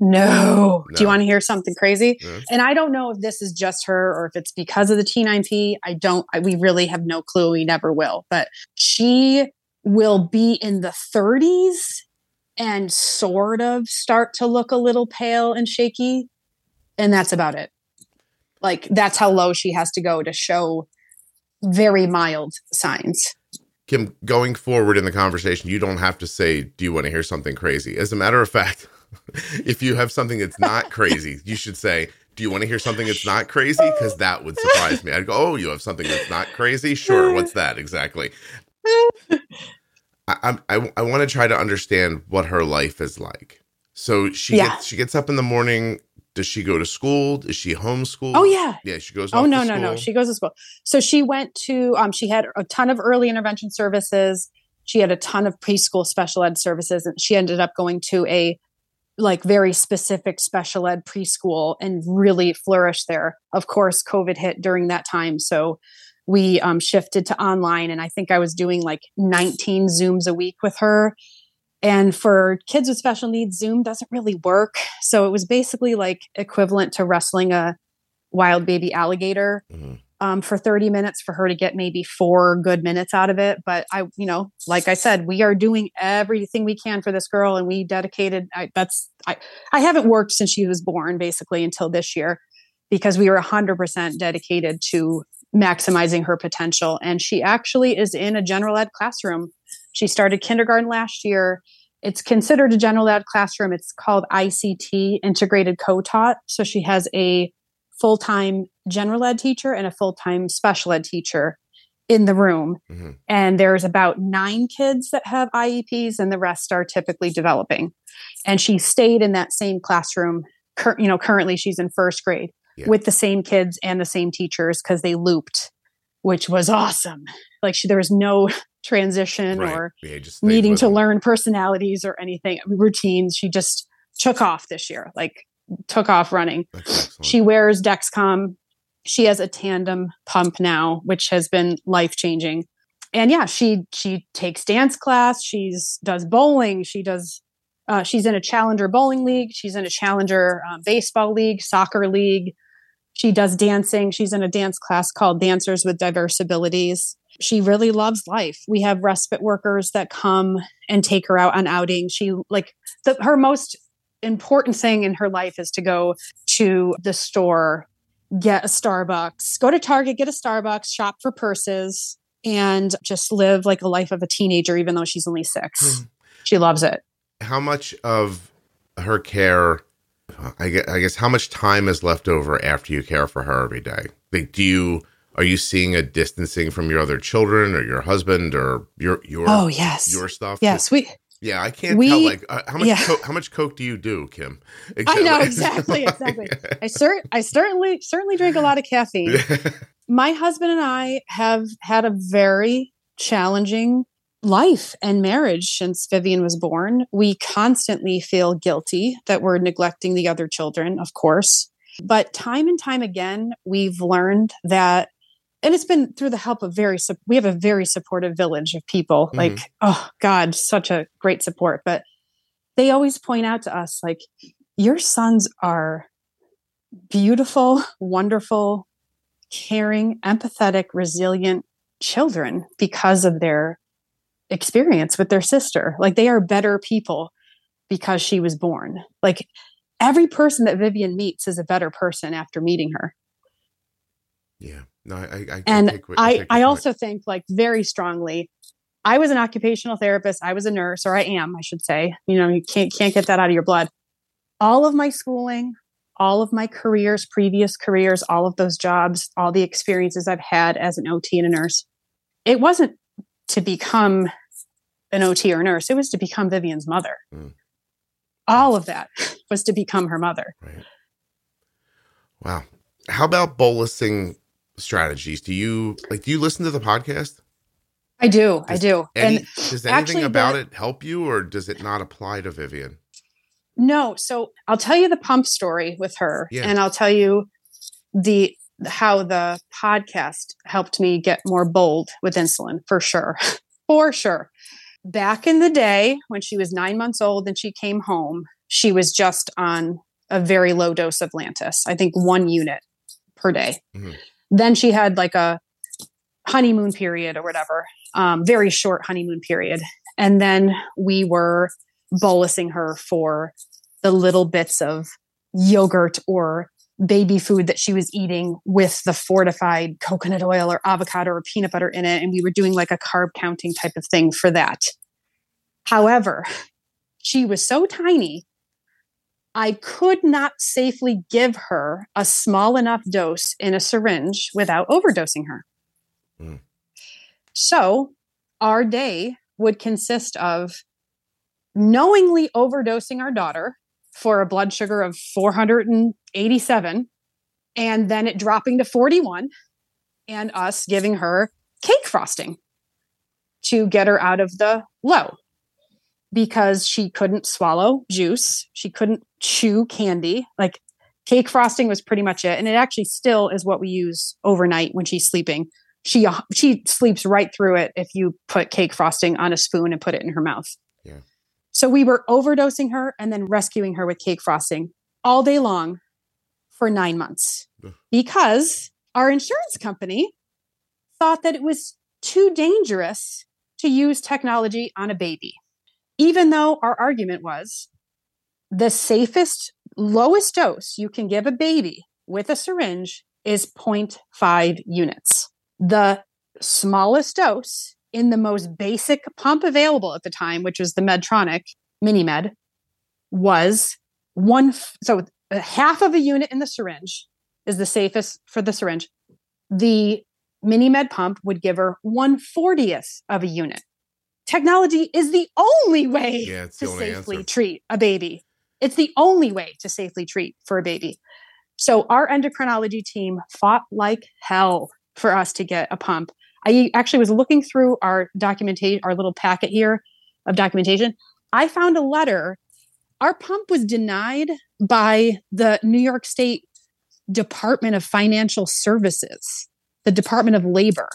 No. Do you want to hear something crazy? Yeah. And I don't know if this is just her or if it's because of the T9P. I don't. I, we really have no clue. We never will. But she will be in the 30s and sort of start to look a little pale and shaky, and that's about it. Like that's how low she has to go to show very mild signs. Kim, going forward in the conversation, you don't have to say, Do you want to hear something crazy? As a matter of fact, if you have something that's not crazy, you should say, Do you want to hear something that's not crazy? Because that would surprise me. I'd go, Oh, you have something that's not crazy? Sure. What's that exactly? I, I, I want to try to understand what her life is like. So she Yeah. gets, she gets up in the morning. Does she go to school? Is she homeschooled? Oh yeah. Yeah, she goes. Oh no no no. She goes to school. So she went to um she had a ton of early intervention services. She had a ton of preschool special ed services and she ended up going to a like very specific special ed preschool and really flourished there. Of course, COVID hit during that time, so we um, shifted to online and I think I was doing like 19 zooms a week with her. And for kids with special needs, Zoom doesn't really work. So it was basically like equivalent to wrestling a wild baby alligator Mhm. Um, for 30 minutes for her to get maybe four good minutes out of it. But I, you know, like I said, we are doing everything we can for this girl, and we dedicated. I, that's I. I haven't worked since she was born, basically until this year, because we were 100% dedicated to maximizing her potential. And she actually is in a general ed classroom. She started kindergarten last year. It's considered a general ed classroom. It's called ICT, Integrated Co-Taught. So she has a full-time general ed teacher and a full-time special ed teacher in the room. Mhm. And there's about nine kids that have IEPs, and the rest are typically developing. And she stayed in that same classroom. Cur- you know, currently she's in first grade Yeah. with the same kids and the same teachers because they looped, which was awesome. Like she, there was no (laughs) transition Right. or Yeah, needing to them. learn personalities or anything routines. She just took off this year, like took off running. She wears Dexcom. She has a tandem pump now, which has been life changing. And yeah, she she takes dance class. She's does bowling. She does. Uh, she's in a challenger bowling league. She's in a challenger um, baseball league, soccer league. She does dancing. She's in a dance class called Dancers with Diverse Abilities. She really loves life. We have respite workers that come and take her out on outings. She like the, her most important thing in her life is to go to the store, get a Starbucks, go to Target, get a Starbucks, shop for purses, and just live like a life of a teenager, even though she's only six. Hmm. She loves it. how much of her care I guess, I guess how much time is left over after you care for her every day like do you are you seeing a distancing from your other children or your husband or your your Oh yes, your stuff yes. We yeah i can't We- tell like uh, how much yeah. coke, how much coke do you do kim (laughs) I know, exactly, exactly. (laughs) I cer- I certainly certainly drink a lot of caffeine. my husband and I have had a very challenging life and marriage since Vivian was born. We constantly feel guilty that we're neglecting the other children, of course. But time and time again, we've learned that, and it's been through the help of very, we have a very supportive village of people. Mhm. Like, oh God, such a great support. But they always point out to us, like, your sons are beautiful, wonderful, caring, empathetic, resilient children because of their experience with their sister. Like they are better people because she was born. Like every person that Vivian meets is a better person after meeting her. yeah no i i, I And take I, take your I also think like very strongly. I was an occupational therapist. I was a nurse, or I am, I should say. You know, you can't can't get that out of your blood. All of my schooling, all of my careers, previous careers, all of those jobs, all the experiences I've had as an OT and a nurse, it wasn't to become an OT or a nurse. It was to become Vivian's mother. Mm. All of that (laughs) was to become her mother. Right. Wow. How about bolusing strategies? Do you like do you listen to the podcast? I do. I do. Any, and does anything actually about it help you or does it not apply to Vivian? No, so I'll tell you the pump story with her, Yeah. and I'll tell you the how the podcast helped me get more bold with insulin for sure, (laughs) for sure. Back in the day when she was nine months old and she came home, she was just on a very low dose of Lantus. I think one unit per day. Mhm. Then she had like a honeymoon period or whatever, um, very short honeymoon period, and then we were bolusing her for the little bits of yogurt or baby food that she was eating with the fortified coconut oil or avocado or peanut butter in it. And we were doing like a carb counting type of thing for that. However, she was so tiny, I could not safely give her a small enough dose in a syringe without overdosing her. Mm. So our day would consist of knowingly overdosing our daughter for a blood sugar of 487 and then it dropping to 41 and us giving her cake frosting to get her out of the low because she couldn't swallow juice. She couldn't chew candy. Like cake frosting was pretty much it. And it actually still is what we use overnight when she's sleeping. She she sleeps right through it if you put cake frosting on a spoon and put it in her mouth. Yeah. So we were overdosing her and then rescuing her with cake frosting all day long for nine months. Because our insurance company thought that it was too dangerous to use technology on a baby. Even though our argument was the safest, lowest dose you can give a baby with a syringe is 0.5 units. The smallest dose in the most basic pump available at the time, which was the Medtronic Mini Med, was one. So half of a unit in the syringe is the safest for the syringe. The Mini Med pump would give her 140th of a unit. Technology is the only way yeah, to safely answer. treat a baby. It's the only way to safely treat for a baby. So our endocrinology team fought like hell for us to get a pump. I actually was looking through our documentation, our little packet here of documentation. I found a letter. Our pump was denied by the New York State Department of Financial Services, the Department of Labor,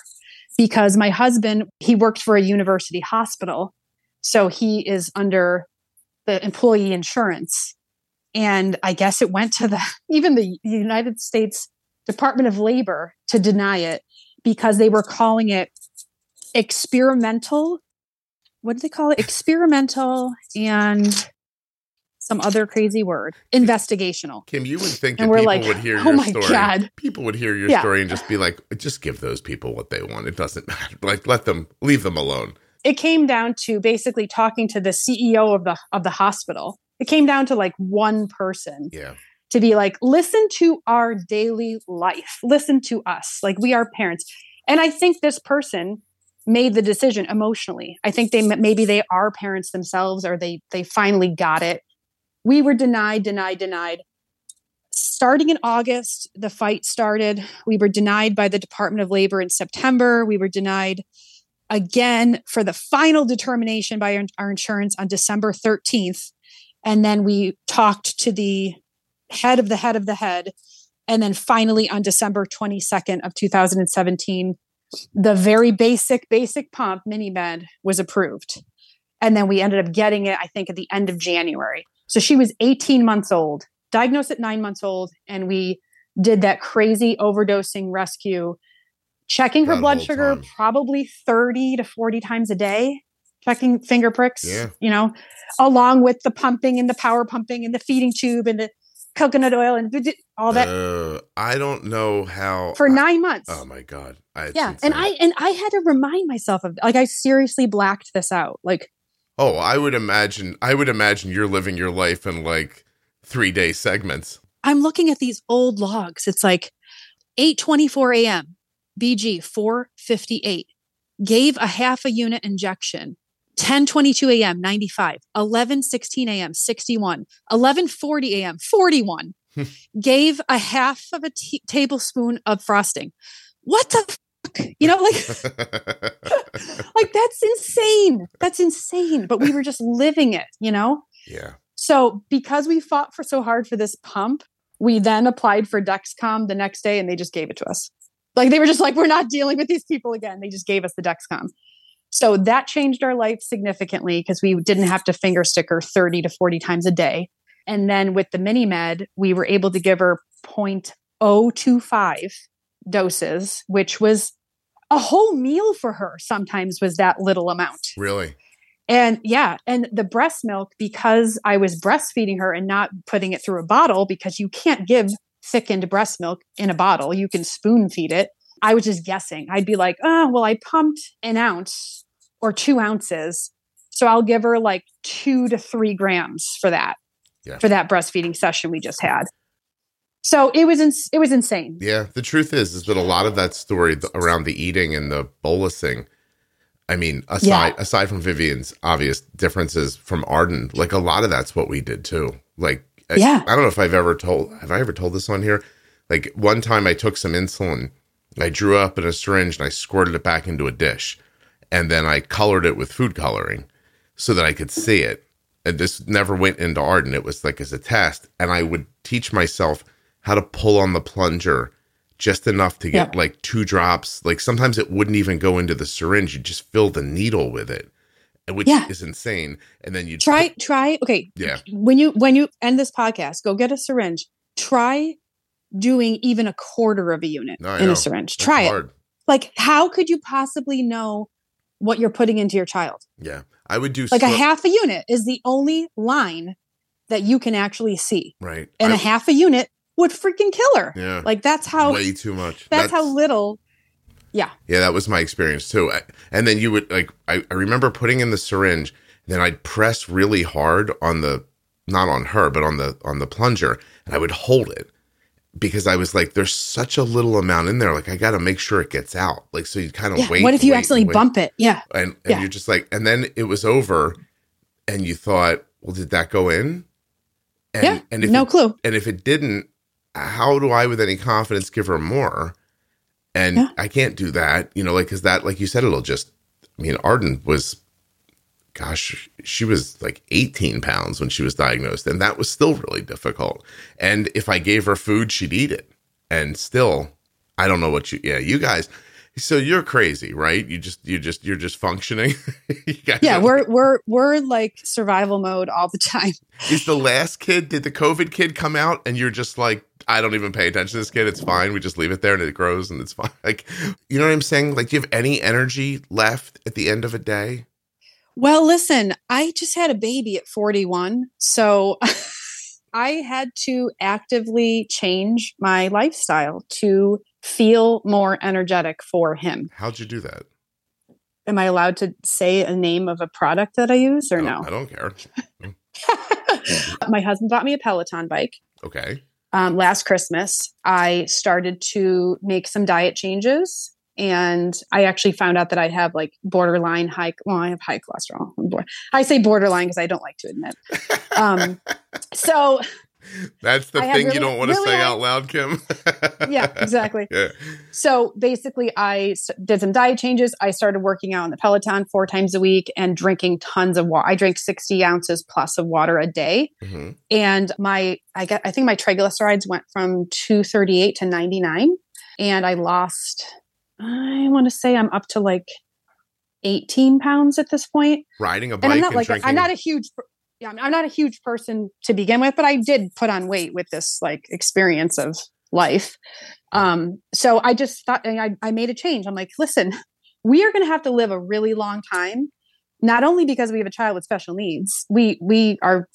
because my husband, he worked for a university hospital. So he is under the employee insurance. And I guess it went to the (laughs) even the United States Department of Labor to deny it because they were calling it experimental. What do they call it? Experimental and some other crazy word. Investigational. Kim, you would think that people like, would hear oh your story. God. People would hear your yeah. story and just be like, just give those people what they want. It doesn't (laughs) matter. Like let them leave them alone. It came down to basically talking to the CEO of the of the hospital. It came down to like one person. Yeah to be like, listen to our daily life, listen to us. Like we are parents. And I think this person made the decision emotionally. I think they maybe they are parents themselves or they they finally got it. We were denied, denied, denied. Starting in August, the fight started. We were denied by the Department of Labor in September. We were denied again for the final determination by our, our insurance on December 13th. And then we talked to the head of the head of the head. And then finally on December 22nd of 2017, the very basic, basic pump mini med was approved. And then we ended up getting it, I think, at the end of January. So she was 18 months old, diagnosed at nine months old, and we did that crazy overdosing rescue, checking her blood sugar time. probably 30 to 40 times a day, checking finger pricks, yeah. you know, along with the pumping and the power pumping and the feeding tube and the coconut oil and all that. Uh, I don't know how for nine months. Oh my god! I, yeah, and I and I had to remind myself of like I seriously blacked this out. Like, oh, I would imagine. I would imagine you're living your life in like three day segments. I'm looking at these old logs. It's like 8:24 a.m. BG 458 gave a half a unit injection 10:22 a.m 95 11 16 a.m 61 11 40 a.m 41 (laughs) gave a half of a t- tablespoon of frosting what the? You know like (laughs) like that's insane. That's insane but we were just living it you know? Yeah. So because we fought for so hard for this pump we then applied for dexcom the next day and they just gave it to us. Like they were just like we're not dealing with these people again. They just gave us the dexcom. So that changed our life significantly because we didn't have to finger stick her 30 to 40 times a day. And then with the mini med, we were able to give her 0.025 doses, which was a whole meal for her sometimes was that little amount. Really? And yeah, and the breast milk, because I was breastfeeding her and not putting it through a bottle, because you can't give thickened breast milk in a bottle. You can spoon feed it. I was just guessing. I'd be like, oh, well, I pumped an ounce or two ounces. So I'll give her like two to three grams for that, Yeah. for that breastfeeding session we just had. So it was ins- it was insane. Yeah, the truth is, is that a lot of that story th- around the eating and the bolusing. I mean, aside Yeah. aside from Vivian's obvious differences from Arden, like a lot of that's what we did too. Like, I- Yeah. I, don't know if I've ever told. Have I ever told this on here? Like one time, I took some insulin, I drew up in a syringe, and I squirted it back into a dish, and then I colored it with food coloring so that I could see it. And this never went into Arden. It was like as a test, and I would teach myself how to pull on the plunger just enough to get Yeah. like two drops. Like sometimes it wouldn't even go into the syringe. You just fill the needle with it, uh, which Yeah. is insane. And then you Try try okay. Yeah. When you when you end this podcast, go get a syringe. Try doing even a quarter of a unit No, in know. a syringe. That's Try it. Like how could you possibly know what you're putting into your child? Yeah, I would do Like a half a unit is the only line that you can actually see. right, And I- a half a unit would freaking kill her. yeah, Like that's how way too much. that's, how little Yeah. Yeah, that was my experience too. I- And then you would like, I, I remember putting in the syringe, then I'd press really hard on the, not on her, but on the on the plunger, and I would hold it because I was like, there's such a little amount in there. Like I got to make sure it gets out. Like so, you kind of yeah. wait. what if you wait, accidentally wait. bump it? Yeah. And and Yeah. you're just like, and then it was over, and you thought, well, did that go in? And, yeah. And if no it, clue. and if it didn't, how do I, with any confidence, give her more? And Yeah. I can't do that, you know, like, cause that, like you said, it'll just, I mean, Arden was, gosh, she was like 18 pounds when she was diagnosed, and that was still really difficult. And if I gave her food, she'd eat it. And still, I don't know what you, yeah, you guys, so you're crazy, right? You just, you just, you're just functioning. (laughs) you Yeah, we're we're we're like survival mode all the (laughs) time. is the last kid, did the COVID kid come out and you're just like, I don't even pay attention to this kid. It's fine. We just leave it there and it grows and it's fine. (laughs) Like, you know what I'm saying? Like, do you have any energy left at the end of a day? Well, listen, I just had a baby at 41. So (laughs) I had to actively change my lifestyle to feel more energetic for him. How'd you do that? Am I allowed to say a name of a product that I use or I no? I don't care. (laughs) Mm. my husband bought me a Peloton bike. Okay. Um, last Christmas, I started to make some diet changes. And I actually found out that I have like borderline high, well, I have high cholesterol. I say borderline because I don't like to admit. Um, (laughs) so, That's the I thing you don't want to really say high- out loud, Kim. (laughs) yeah, exactly. (laughs) Yeah. So basically, I did some diet changes. I started working out on the Peloton four times a week and drinking tons of water. I drank 60 ounces plus of water a day. hmm and my I got I think my triglycerides went from 238 to 99 and I lost I want to say I'm up to like 18 pounds at this point. Riding a bike And I'm and, not like drinking. I'm not a huge yeah, I'm I'm not a huge person to begin with, but I did put on weight with this like experience of life. Um so I just thought and I I made a change. I'm like, listen, we are going to have to live a really long time not only because we have a child with special needs. We we are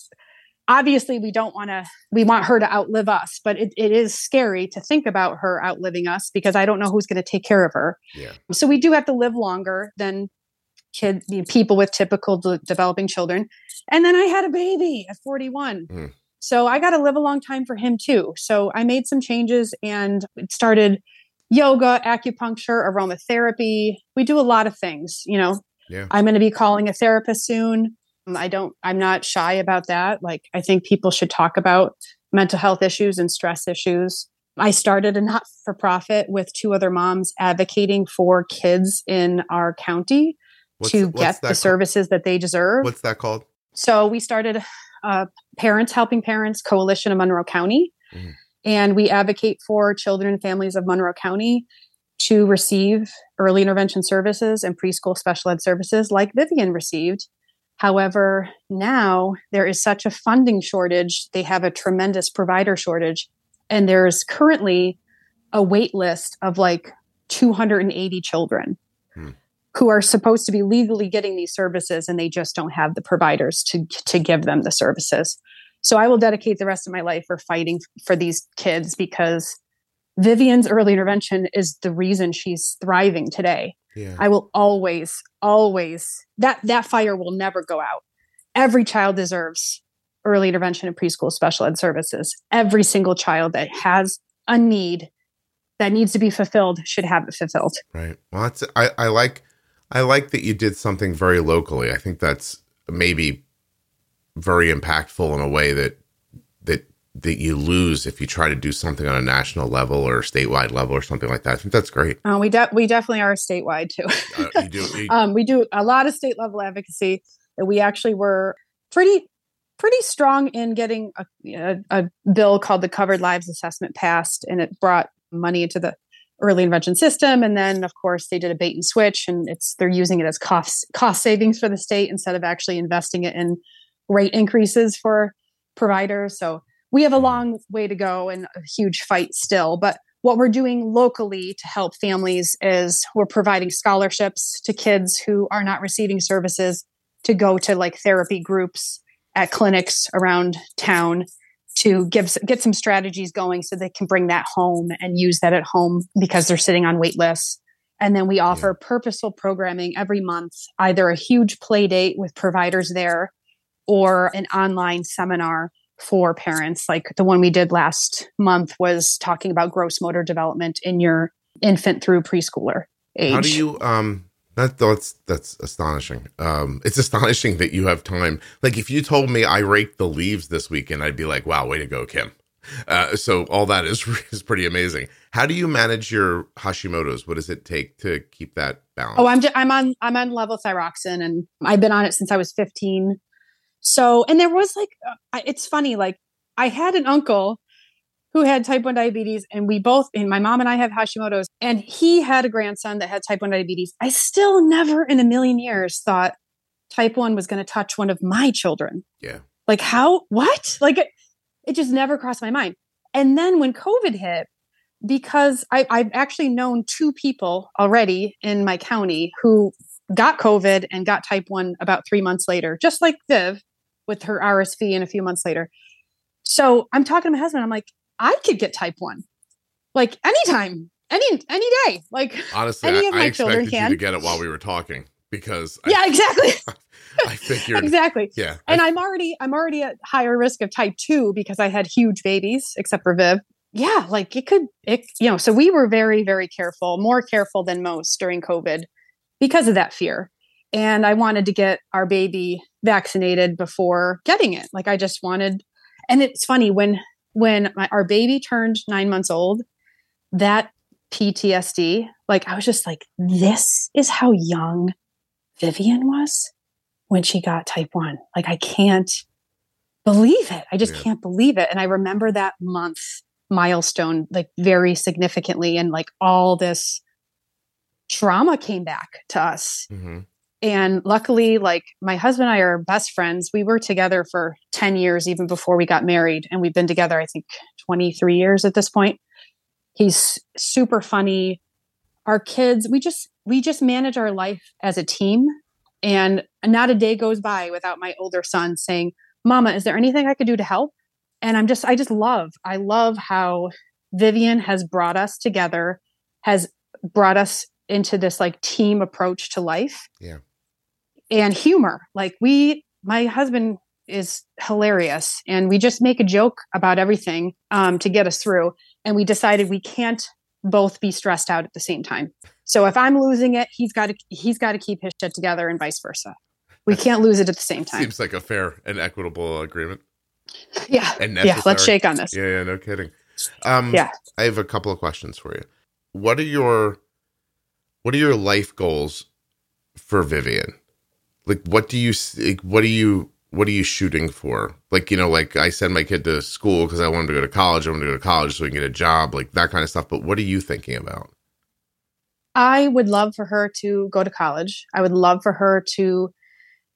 obviously we don't want to we want her to outlive us but it, it is scary to think about her outliving us because i don't know who's going to take care of her Yeah. so we do have to live longer than kid you know, people with typical de- developing children and then i had a baby at 41 Mm. so i got to live a long time for him too so i made some changes and started yoga acupuncture aromatherapy we do a lot of things you know Yeah. i'm going to be calling a therapist soon I don't, I'm not shy about that. Like, I think people should talk about mental health issues and stress issues. I started a not for profit with two other moms advocating for kids in our county What's- to what's get the called? services that they deserve. What's that called? So we started uh, Parents Helping Parents Coalition of Monroe County, Mhm. and we advocate for children and families of Monroe County to receive early intervention services and preschool special ed services like Vivian received. However, now there is such a funding shortage, they have a tremendous provider shortage, and there's currently a wait list of like 280 children Hmm. Who are supposed to be legally getting these services and they just don't have the providers to to give them the services. So I will dedicate the rest of my life for fighting for these kids because Vivian's early intervention is the reason she's thriving today. Yeah. I will always, always that that fire will never go out. Every child deserves early intervention and preschool special ed services. Every single child that has a need that needs to be fulfilled should have it fulfilled. Right. Well, that's I, I like I like that you did something very locally. I think that's maybe very impactful in a way that that that you lose if you try to do something on a national level or statewide level or something like that. I think that's great. Uh, we de- we definitely are statewide too. uh, you do. (laughs) You- um, we do a lot of state level advocacy. We actually were pretty pretty strong in getting a, a, a bill called the Covered Lives Assessment passed, and it brought money into the early intervention system. And then, of course, they did a bait and switch, and it's they're using it as cost cost savings for the state instead of actually investing it in rate increases for providers. So we have a long way to go and a huge fight still. But what we're doing locally to help families is we're providing scholarships to kids who are not receiving services to go to like therapy groups at clinics around town to give get some strategies going so they can bring that home and use that at home because they're sitting on wait lists and then we offer yeah. purposeful programming every month either a huge play date with providers there or an online seminar for parents. Like the one we did last month was talking about gross motor development in your infant through preschooler age. How do you um that that's that's astonishing. Um it's astonishing that you have time. Like if you told me I raked the leaves this weekend, I'd be like, wow, way to go, Kim. Uh, so all that is (laughs) is pretty amazing. How do you manage your Hashimoto's? What does it take to keep that balance? Oh, I'm just, I'm on I'm on levothyroxine, and I've been on it since I was 15. So, and there was like, uh, it's funny, like I had an uncle who had type 1 diabetes and we both and my mom and I have Hashimoto's and he had a grandson that had type 1 diabetes. I still never in a million years thought type 1 was going to touch one of my children. Yeah. Like how what? Like it, it just never crossed my mind. And then when COVID hit, because I, I've actually known two people already in my county who got COVID and got type 1 about three months later, just like Viv with her RSV and a few months later. So I'm talking to my husband. I'm like, I could get type one, like anytime, any any day. Like (laughs) honestly, any I, of my I children can. to get it while we were talking because (laughs) (laughs) yeah, I, exactly. I figured exactly. Yeah, and I, I'm already I'm already at higher risk of type two because I had huge babies, except for Viv. Yeah, like it could, it you know. So we were very very careful, more careful than most during COVID because of that fear and I wanted to get our baby vaccinated before getting it. Like I just wanted, and it's funny when when my, our baby turned nine months old, that PTSD, like I was just like, this is how young Vivian was when she got type one. Like I can't believe it. I just yeah. can't believe it. And I remember that month milestone like very significantly, and like all this trauma came back to us. Mm-hmm and luckily like my husband and i are best friends. We were together for 10 years even before we got married and we've been together i think 23 years at this point. He's super funny. Our kids we just we just manage our life as a team and not a day goes by without my older son saying mama is there anything i could do to help? And i'm just i just love i love how vivian has brought us together has brought us into this like team approach to life. Yeah and humor. Like we, my husband is hilarious, and we just make a joke about everything um, to get us through. And we decided we can't both be stressed out at the same time. So if I'm losing it, he's got to he's got to keep his shit together, and vice versa. We can't lose it at the same time. Seems like a fair and equitable agreement. (laughs) Yeah, and yeah. Let's shake on this. Yeah, yeah, no kidding. Um, yeah, I have a couple of questions for you. What are your what are your life goals for Vivian? Like what do you like, what do you what are you shooting for? Like, you know, like I send my kid to school because I want him to go to college. I wanted to go to college so we can get a job, like that kind of stuff. But what are you thinking about? I would love for her to go to college. I would love for her to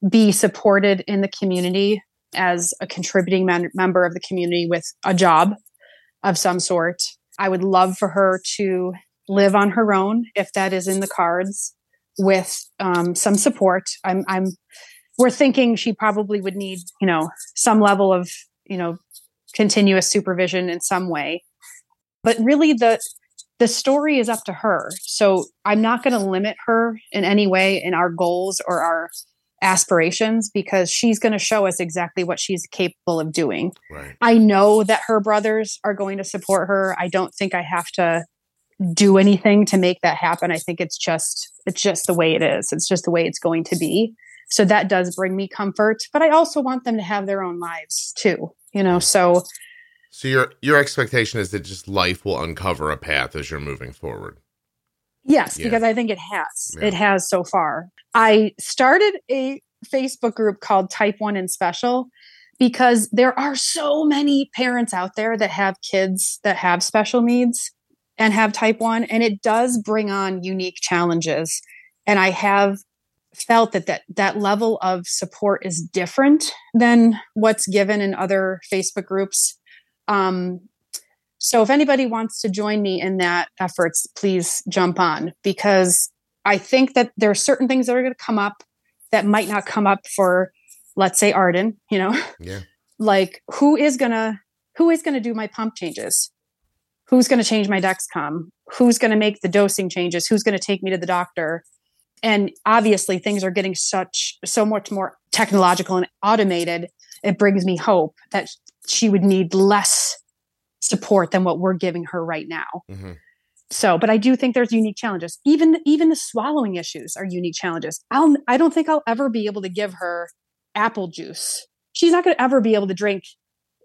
be supported in the community as a contributing man- member of the community with a job of some sort. I would love for her to live on her own if that is in the cards with um, some support. I'm, I'm, we're thinking she probably would need, you know, some level of you know, continuous supervision in some way. But really the the story is up to her. So I'm not going to limit her in any way in our goals or our aspirations because she's going to show us exactly what she's capable of doing. Right. I know that her brothers are going to support her. I don't think I have to do anything to make that happen. I think it's just it's just the way it is. It's just the way it's going to be. So that does bring me comfort, but I also want them to have their own lives too, you know. So So your your expectation is that just life will uncover a path as you're moving forward. Yes, Yeah. because I think it has. Yeah. It has so far. I started a Facebook group called Type 1 and Special because there are so many parents out there that have kids that have special needs and have type 1 and it does bring on unique challenges and I have felt that that that level of support is different than what's given in other Facebook groups. Um, so if anybody wants to join me in that efforts, please jump on because I think that there are certain things that are going to come up that might not come up for, let's say, Arden. You know, Yeah. (laughs) like who is gonna who is gonna do my pump changes? Who's gonna change my Dexcom? Who's gonna make the dosing changes? Who's gonna take me to the doctor? And obviously, things are getting such so much more technological and automated. It brings me hope that she would need less support than what we're giving her right now. hmm So, but I do think there's unique challenges. Even even the swallowing issues are unique challenges. I'll I don't think I'll ever be able to give her apple juice. She's not going to ever be able to drink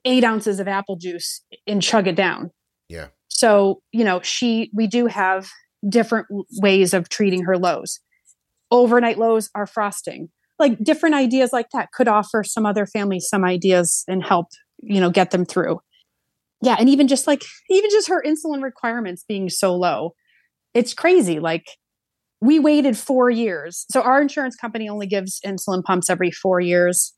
eight ounces of apple juice and chug it down. Yeah. So you know, she we do have different ways of treating her lows. Overnight lows are frosting. Like different ideas like that could offer some other families some ideas and help you know get them through yeah and even just like even just her insulin requirements being so low it's crazy like we waited four years so our insurance company only gives insulin pumps every four years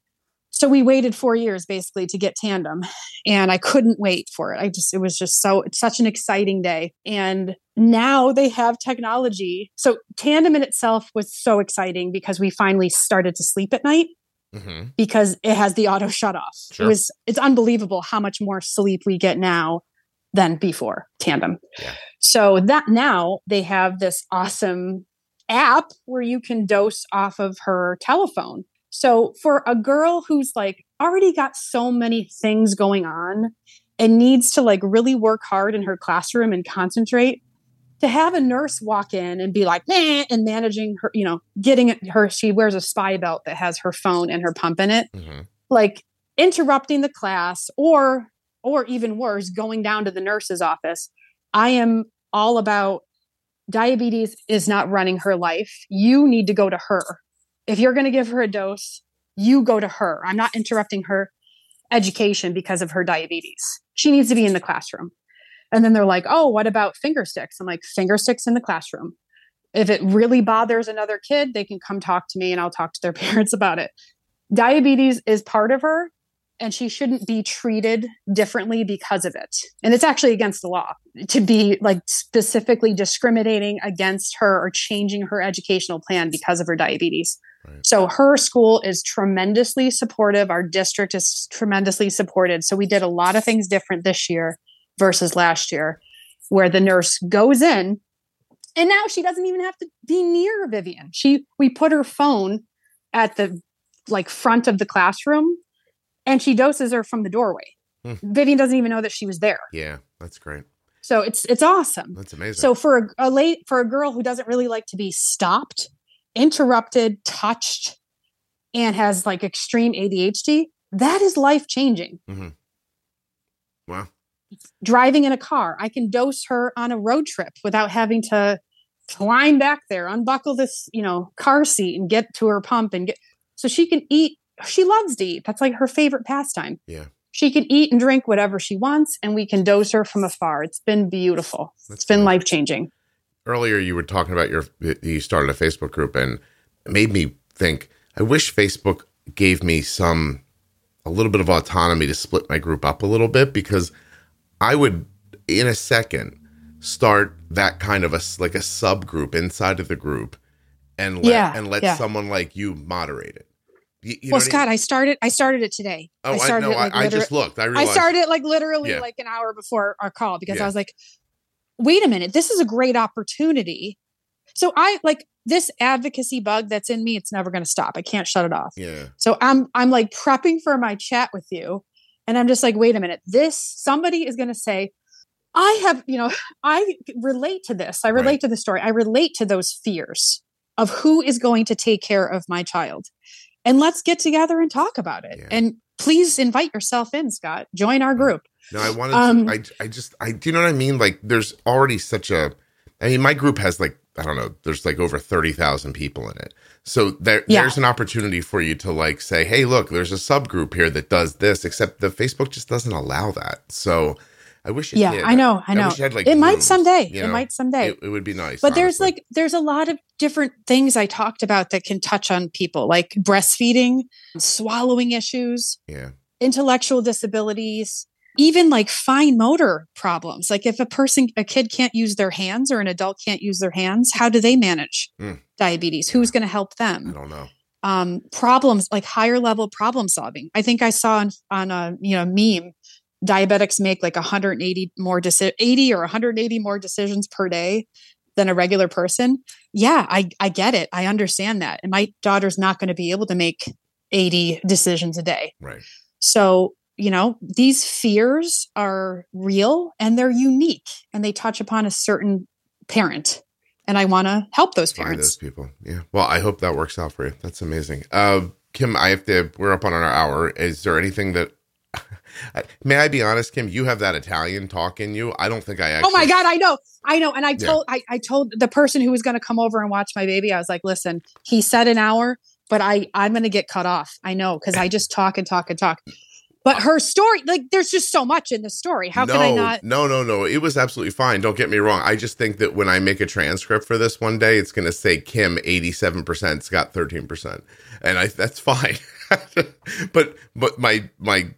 so we waited four years basically to get tandem and i couldn't wait for it i just it was just so it's such an exciting day and now they have technology so tandem in itself was so exciting because we finally started to sleep at night hmm because it has the auto shut off. Sure. It was it's unbelievable how much more sleep we get now than before tandem. Yeah. So that now they have this awesome app where you can dose off of her telephone. So for a girl who's like already got so many things going on and needs to like really work hard in her classroom and concentrate to have a nurse walk in and be like, nah, and managing her, you know, getting her, she wears a SPIbelt that has her phone and her pump in it, hmm like interrupting the class or, or even worse, going down to the nurse's office. I am all about diabetes is not running her life. You need to go to her. If you're going to give her a dose, you go to her. I'm not interrupting her education because of her diabetes. She needs to be in the classroom. And then they're like, oh, what about finger sticks? I'm like, finger sticks in the classroom. If it really bothers another kid, they can come talk to me and I'll talk to their (laughs) parents about it. Diabetes is part of her and she shouldn't be treated differently because of it. And it's actually against the law to be like specifically discriminating against her or changing her educational plan because of her diabetes. Right. So her school is tremendously supportive. Our district is tremendously supported. So we did a lot of things different this year versus last year, where the nurse goes in and now she doesn't even have to be near Vivian. She we put her phone at the like front of the classroom and she doses her from the doorway. Hmm. Vivian doesn't even know that she was there. Yeah, that's great. So it's it's awesome. That's amazing. So for a, a late for a girl who doesn't really like to be stopped, interrupted, touched, and has like extreme ADHD, that is life changing. Mm-hmm. wow. Driving in a car, I can dose her on a road trip without having to climb back there, unbuckle this, you know, car seat and get to her pump and get so she can eat. She loves to eat. That's like her favorite pastime. Yeah. She can eat and drink whatever she wants, and we can dose her from afar. It's been beautiful. That's It's been life changing. Earlier you were talking about your you started a Facebook group and it made me think I wish Facebook gave me some a little bit of autonomy to split my group up a little bit because I would in a second start that kind of a like a subgroup inside of the group and let Yeah, and let yeah. someone like you moderate it. You, you well, know what Scott, I started. I started it today. I, oh, I I started know. it like I, I just looked. I I started like literally Yeah. like an hour before our call because. I was like, wait a minute, this is a great opportunity. So I like this advocacy bug that's in me, it's never going to stop. I can't shut it off. yeah. So I'm I'm like prepping for my chat with you and I'm just like, wait a minute. This somebody is going to say I have, you know, (laughs) I relate to this. I relate Right. to the story. I relate to those fears of who is going to take care of my child. And let's get together and talk about it. Yeah. And please invite yourself in, Scott. Join our group. No, I wanted. Um, to, I I just I do you know what I mean? Like, there's already such a. I mean, my group has like I don't know. There's like over thirty thousand people in it. So there, Yeah. there's an opportunity for you to like say, hey, look, there's a subgroup here that does this. Except the Facebook just doesn't allow that. So I wish it yeah, did. I know. I know. wish it had, like, it might someday. you It might someday. It, it would be nice. but there's like there's a lot of different things I talked about that can touch on people like breastfeeding, swallowing issues, yeah, intellectual disabilities, even like fine motor problems. Like if a person, a kid can't use their hands or an adult can't use their hands, how do they manage Mm. diabetes? Who's going to help them? I don't know. Um, problems like higher level problem solving. I think I saw on, on a you know meme, diabetics make like 180 more deci- 80 or 180 more decisions per day than a regular person. Yeah, I I get it. I understand that. And my daughter's not going to be able to make 80 decisions a day. Right. So, you know, these fears are real and they're unique and they touch upon a certain parent. And I want to help those parents. Find those people. Yeah. Well, I hope that works out for you. That's amazing. Uh, Kim, I have to. We're up on our hour. Is there anything that? (laughs) May I be honest, Kim? You have that Italian talk in you. I don't think I actually. Oh my God, I know. I know. And I Yeah. told I, I told the person who was going to come over and watch my baby, I was like, listen, he said an hour, but I I'm going to get cut off. I know because I just talk and talk and talk. But her story, like, there's just so much in the story. How no, can I not? No, no, no. It was absolutely fine. Don't get me wrong. I just think that when I make a transcript for this one day, it's going to say Kim 87%, Scott 13%. And I that's fine. (laughs) but but my my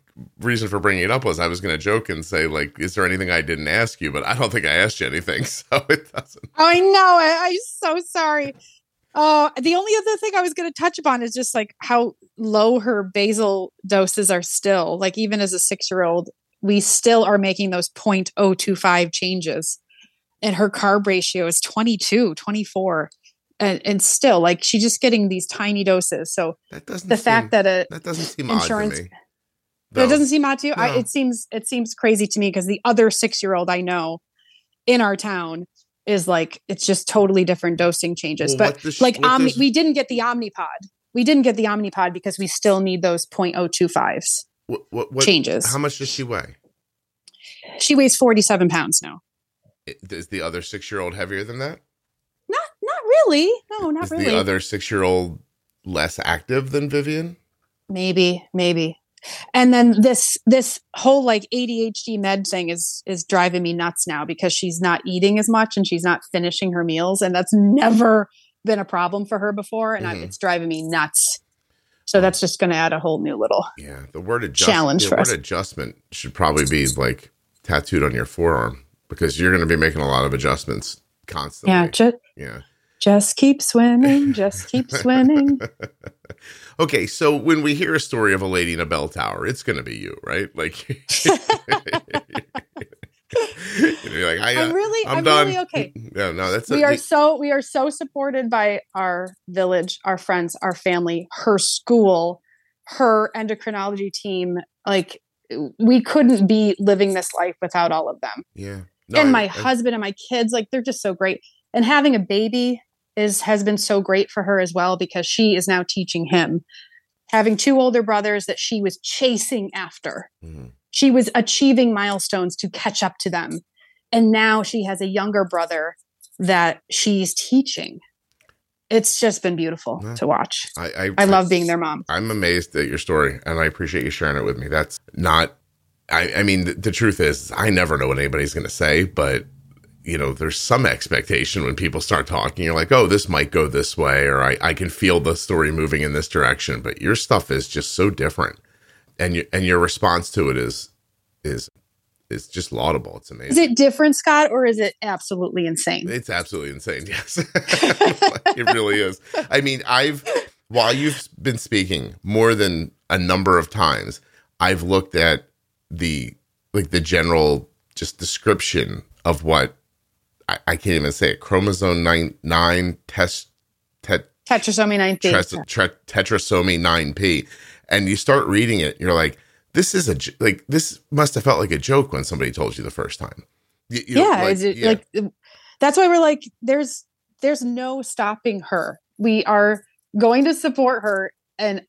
reason for bringing it up was I was going to joke and say like is there anything I didn't ask you, but I don't think I asked you anything. (laughs) So it doesn't. Oh, I know. I, I'm so sorry. Uh, the only other thing I was going to touch upon is just like how low her basal doses are still. Like even as a six year old, we still are making those 0.025 changes. And her carb ratio is 22, 24. And, and still, like she's just getting these tiny doses. So That doesn't the seem, fact that a that doesn't seem insurance- odd to me. It doesn't seem odd to you. I, it seems it seems crazy to me because the other six year old I know in our town is like it's just totally different dosing changes. Well, but like Omni, does- we didn't get the Omnipod. We didn't get the Omnipod because we still need those 0.025s what, what, what, changes. How much does she weigh? she weighs 47 pounds now. Is the other six year old heavier than that? Not not really. No, not Is really. the other six year old less active than Vivian? maybe, maybe. And then this this whole like ADHD med thing is is driving me nuts now because she's not eating as much and she's not finishing her meals and that's never been a problem for her before and I, Mhm. it's driving me nuts. So that's just going to add a whole new little. Yeah, the word adjust, Challenge the for word us. adjustment should probably be like tattooed on your forearm because you're going to be making a lot of adjustments constantly. Yeah, just yeah. Just keep swimming, just keep swimming. (laughs) Okay, so when we hear a story of a lady in a bell tower, it's going to be you, right? Like, (laughs) you're like, I, I'm really I'm, I'm, really okay. (laughs) Yeah, no, that's we a, are so we are so supported by our village our friends our family her school her endocrinology team like we couldn't be living this life without all of them yeah. No, and I- my I- husband and my kids like they're just so great and having a baby is has been so great for her as well because she is now teaching him having two older brothers that she was chasing after Mhm. she was achieving milestones to catch up to them and now she has a younger brother that she's teaching it's just been beautiful Yeah. to watch I, I, i love being their mom I'm amazed at your story, and I appreciate you sharing it with me. That's not. I, I mean, the, the truth is, I never know what anybody's going to say, but you know, there's some expectation when people start talking. You're like, oh, this might go this way, or I, I can feel the story moving in this direction. But your stuff is just so different, and your and your response to it is is is just laudable. It's amazing. is it different scott or is it absolutely insane It's absolutely insane. (laughs) Yes, (laughs) it really is. I mean, I've while you've been speaking more than a number of times, I've looked at the like the general just description of what I, I can't even say it. Chromosome nine nine test tet, Tetrasomy 9P. tre- tetrasomy nine p, and you start reading it, you're like, this is a like this must have felt like a joke when somebody told you the first time. You- you know, yeah, like, is it, yeah. like that's why we're like there's there's no stopping her we are going to support her and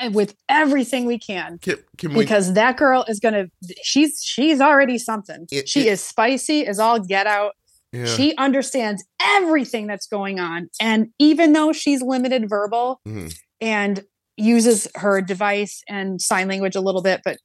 and with everything we can can, can we because that girl is gonna she's she's already something It- she it- is spicy as all get out yeah. she understands everything that's going on and even though she's limited verbal Mhm. and uses her device and sign language a little bit but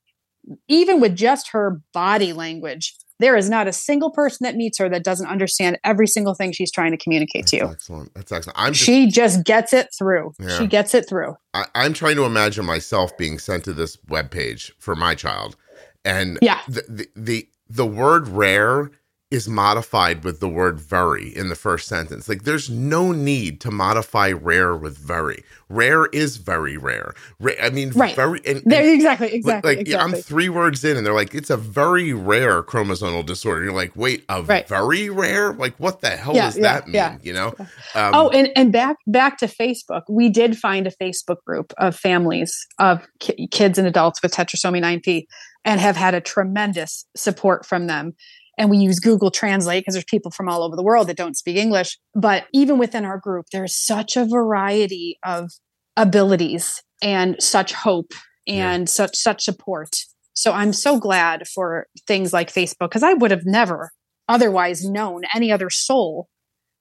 even with just her body language there is not a single person that meets her that doesn't understand every single thing she's trying to communicate to you excellent. That's excellent. I'm just she just gets it through Yeah. she gets it through I, I'm trying to imagine myself being sent to this web page for my child, and Yeah. the, the the the word rare is modified with the word very in the first sentence. Like, there's no need to modify rare with very. Rare is very rare. Ra- I mean, Right. very. And, and, exactly exactly like, yeah, I'm three words in, and they're like, it's a very rare chromosomal disorder. You're like, wait, a Right. very rare? Like, what the hell Yeah, does yeah, that mean? yeah. You know? Um, oh and and back back to facebook we did find a facebook group of families of ki- kids and adults with tetrasomy 9p and have had a tremendous support from them and we use google translate because there's people from all over the world that don't speak english but even within our group there's such a variety of abilities and such hope Yeah. and such such support so i'm so glad for things like facebook because i would have never otherwise known any other soul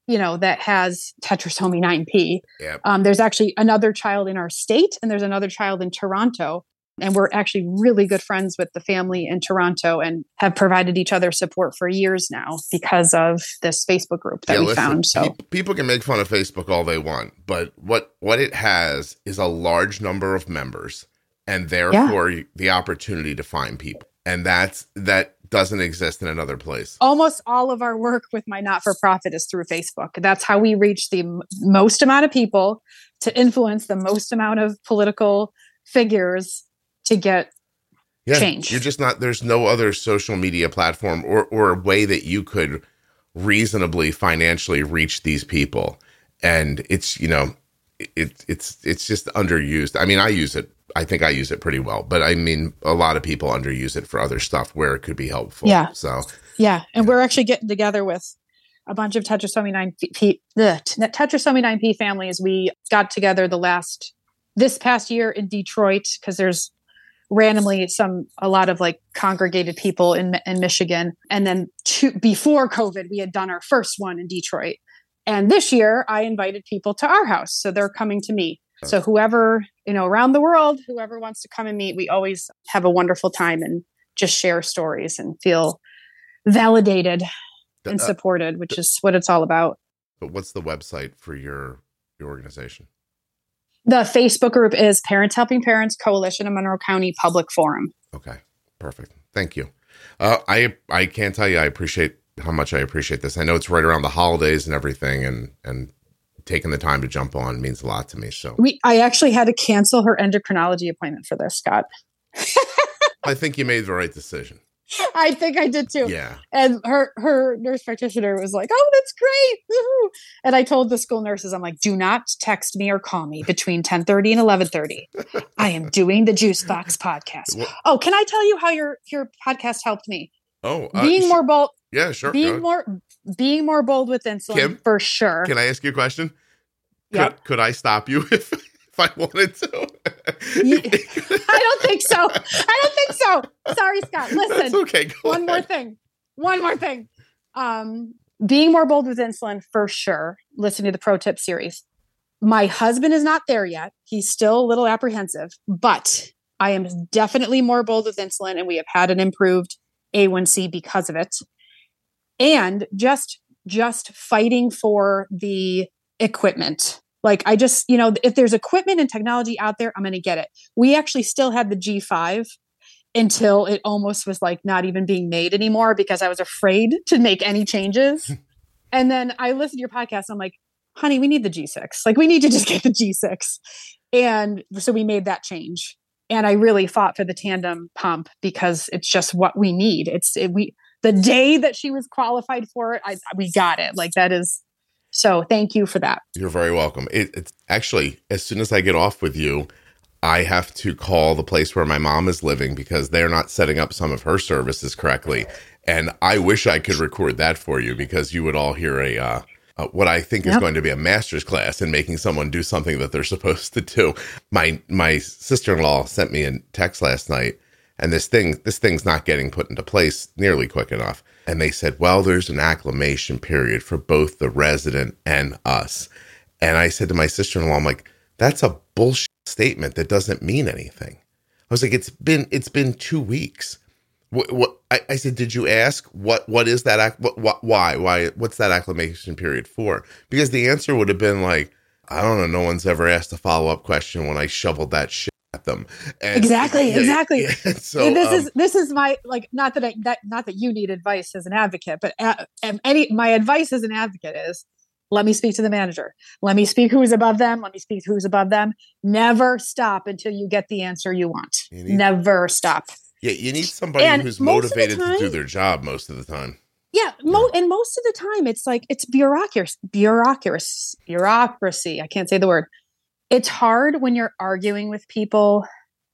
you know that has tetrasomy 9p Yep. um, there's actually another child in our state and there's another child in toronto and we're actually really good friends with the family in toronto and have provided each other support for years now because of this facebook group that Yeah, we listen, found so peop- people can make fun of Facebook all they want, but what what it has is a large number of members, and therefore the opportunity to find people, and that's that doesn't exist in another place. almost all of our work with my not for profit is through Facebook. That's how we reach the m- most amount of people to influence the most amount of political figures to get Yeah, change. You're just not. There's no other social media platform or or a way that you could reasonably financially reach these people, and it's you know, it it's it's just underused. I mean, I use it. I think I use it pretty well, but I mean, a lot of people underuse it for other stuff where it could be helpful. Yeah. So Yeah, and we're actually getting together with a bunch of Tetrasomy 9P, the Tetrasomy 9P families. We got together the last this past year in Detroit because there's randomly some a lot of like congregated people in in Michigan, and then two, before COVID, we had done our first one in Detroit. And this year, I invited people to our house, so they're coming to me. So whoever you know around the world, whoever wants to come and meet, we always have a wonderful time and just share stories and feel validated and uh, supported, which is what it's all about. but what's the website for your your organization? The Facebook group is Parents Helping Parents Coalition of Monroe County Public Forum. Okay, perfect. Thank you. Uh, I I can't tell you I appreciate how much I appreciate this. I know it's right around the holidays and everything, and and taking the time to jump on means a lot to me. So We I actually had to cancel her endocrinology appointment for this, Scott. (laughs) I think you made the right decision. (laughs) I think I did too. Yeah, And her her nurse practitioner was like, "Oh, that's great!" Woohoo. And I told the school nurses, "I'm like, do not text me or call me between 10:30 and 11:30. I am doing the Juicebox podcast." Well- Oh, can I tell you how your your podcast helped me? Oh, uh, being more bold, yeah, sure. being more being more bold with insulin Kim, for sure. Can I ask you a question? Could, could I stop you (laughs) if if I wanted to? (laughs) I don't think so. I don't think so. Sorry, Scott. Listen, That's okay. Go one more thing. One more thing. Um, being more bold with insulin for sure. Listen to the pro tip series. My husband is not there yet. He's still a little apprehensive, but I am definitely more bold with insulin, and we have had an improved A1C because of it. And just just fighting for the equipment. Like I just, you know, if there's equipment and technology out there, I'm going to get it. We actually still had the G5 until it almost was like not even being made anymore because I was afraid (laughs) to make any changes. (laughs) and then I listened to your podcast. And I'm like, honey, we need the G6. Like we need to just get the G6. And so we made that change. And I really fought for the tandem pump because it's just what we need. It's it, we the day that she was qualified for it, I, we got it. Like that is so. Thank you for that. You're very welcome. It, it's actually as soon as I get off with you, I have to call the place where my mom is living because they're not setting up some of her services correctly. And I wish I could record that for you because you would all hear a uh, uh, what I think is going to be a master's class in making someone do something that they're (laughs) supposed to do. My my sister in law sent me a text last night, and this thing this thing's not getting put into place nearly quick enough. And they said, well, there's an acclimation period for both the resident and us. And I said to my sister in law, I'm like, that's a bullshit statement that doesn't mean anything. I was like, it's been it's been two weeks. What, what I, I, said? Did you ask what what is that? What, what, why why what's that acclimation period for? Because the answer would have been like, I don't know. No one's ever asked a follow up question when I shoveled that shit them. And, exactly, (laughs) yeah, exactly. Yeah, (laughs) so this um, is this is my like not that I that not that you need advice as an advocate, but uh, any my advice as an advocate is let me speak to the manager. Let me speak who's above them. Let me speak who's above them. Never stop until you get the answer you want. You need, Never stop. Yeah, you need somebody and who's motivated time, to do their job most of the time. Yeah, mo- and most of the time it's like it's bureaucracy, bureaucracy, bureaucracy. I can't say the word. It's hard when you're arguing with people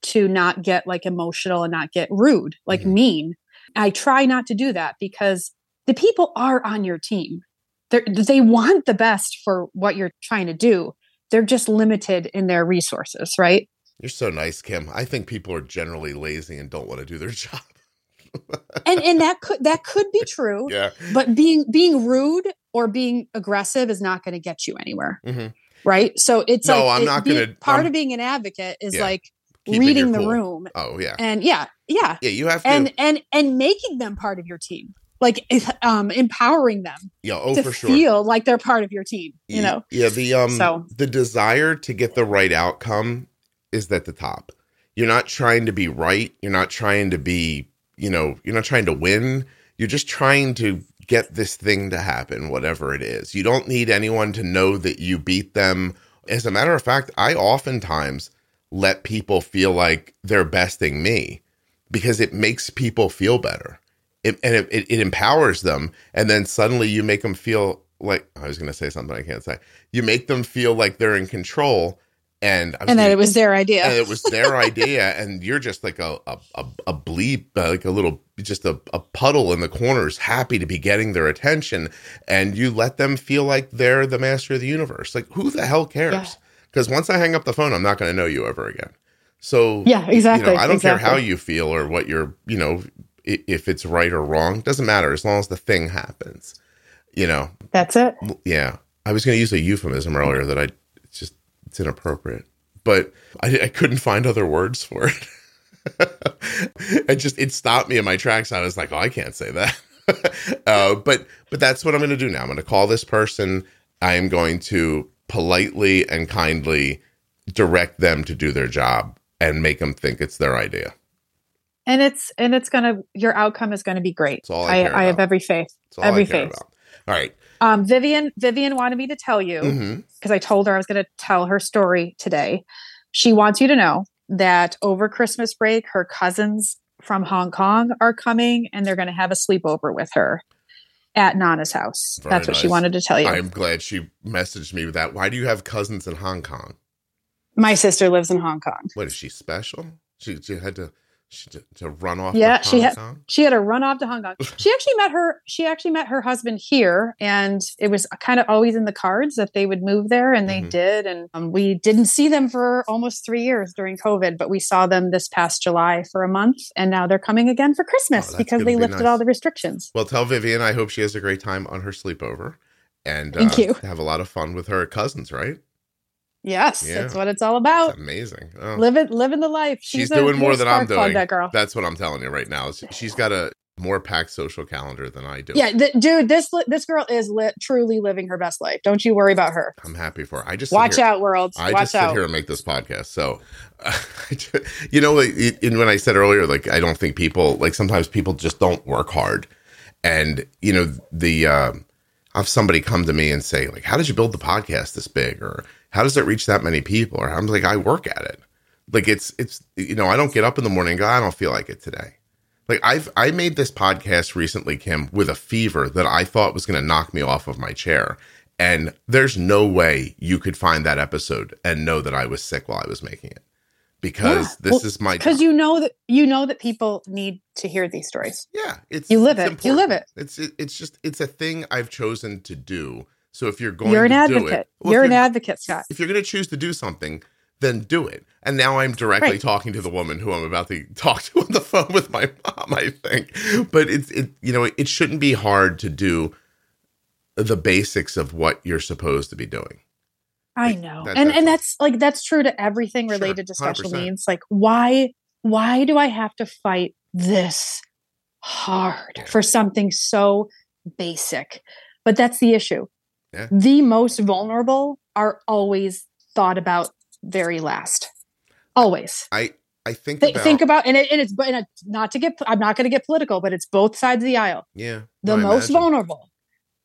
to not get like emotional and not get rude, like mm-hmm. mean. I try not to do that because the people are on your team. They're, they want the best for what you're trying to do. They're just limited in their resources, right? You're so nice, Kim. I think people are generally lazy and don't want to do their (laughs) job. and and that could that could be true. Yeah. But being being rude or being aggressive is not going to get you anywhere. Mm-hmm. Right. So it's no, like I'm it, not going to. Part I'm, of being an advocate is yeah, like reading the cool. room. Oh yeah. And yeah, yeah, yeah. You have to and and and making them part of your team like um empowering them yeah oh to for sure feel like they're part of your team you know yeah the um so the desire to get the right outcome is at the top. You're not trying to be right. You're not trying to be, you know, you're not trying to win. You're just trying to get this thing to happen, whatever it is. You don't need anyone to know that you beat them. As a matter of fact, I oftentimes let people feel like they're besting me because it makes people feel better. It, and it, it, it empowers them. And then suddenly you make them feel like I was going to say something I can't say. You make them feel like they're in control and and that it was their idea. And it was their idea, and you're just like a a, a, bleep, uh, like a little, just a, a puddle in the corners, happy to be getting their attention, and you let them feel like they're the master of the universe. Like who the hell cares? Because yeah. once I hang up the phone, I'm not going to know you ever again. So yeah, exactly. You know, I don't exactly. care how you feel or what you're, you know, if it's right or wrong, doesn't matter as long as the thing happens. You know, that's it. Yeah, I was going to use a euphemism earlier that I it's inappropriate. But I, I couldn't find other words for it. (laughs) it just it stopped me in my tracks. I was like, oh, I can't say that. (laughs) uh, but but that's what I'm going to do now. I'm going to call this person. I am going to politely and kindly direct them to do their job and make them think it's their idea. And it's and it's gonna your outcome is gonna be great. I, I, I have every faith. Every faith. About. All right. Um, Vivian, Vivian wanted me to tell you because mm-hmm. I told her I was going to tell her story today. She wants you to know that over Christmas break, her cousins from Hong Kong are coming and they're going to have a sleepover with her at Nana's house. Very That's what nice. she wanted to tell you. I'm glad she messaged me with that. Why do you have cousins in Hong Kong? My sister lives in Hong Kong. What is she special? She, she had to she, to, to run off yeah she had she had to run off to hong kong she actually met her she actually met her husband here and it was kind of always in the cards that they would move there and they mm-hmm. did and um, we didn't see them for almost three years during covid but we saw them this past july for a month and now they're coming again for christmas oh, because they lifted nice. all the restrictions well tell vivian i hope she has a great time on her sleepover and Thank uh, you. have a lot of fun with her cousins right Yes, yeah. that's what it's all about. That's amazing. Oh. Living living the life. She's, She's doing more than I'm doing. That girl. That's what I'm telling you right now. She's got a more packed social calendar than I do. Yeah, th- dude, this this girl is li- truly living her best life. Don't you worry about her. I'm happy for her. I just watch here, out, world. I watch just sit here and make this podcast. So, (laughs) uh, you know, like, when I said earlier, like I don't think people like sometimes people just don't work hard, and you know the. Uh, have somebody come to me and say, like, how did you build the podcast this big? Or how does it reach that many people? Or I'm like, I work at it. Like it's it's you know, I don't get up in the morning and go, I don't feel like it today. Like I've I made this podcast recently, Kim, with a fever that I thought was gonna knock me off of my chair. And there's no way you could find that episode and know that I was sick while I was making it. Because Yeah. this Well, is my because you know that you know that people need to hear these stories. Yeah, it's You live it's it. You live it. It's it, it's just it's a thing I've chosen to do. So if you're going You're an to do advocate. it, well, if you're an advocate, Scott. if you're going to choose to do something, then do it. And now I'm directly Right. talking to the woman who I'm about to talk to on the phone with my (laughs) mom. I think, but it's it you know it shouldn't be hard to do the basics of what you're supposed to be doing. I know. that- and that's and all. that's like that's true to everything Sure, related to special 100%. needs. Like why why do I have to fight this hard for something so basic? But that's the issue. Yeah. The most vulnerable are always thought about very last. Always. I I think Th- about think about and, it, and it's but and it's not to get I'm not going to get political, but it's both sides of the aisle. yeah The I most imagine. vulnerable,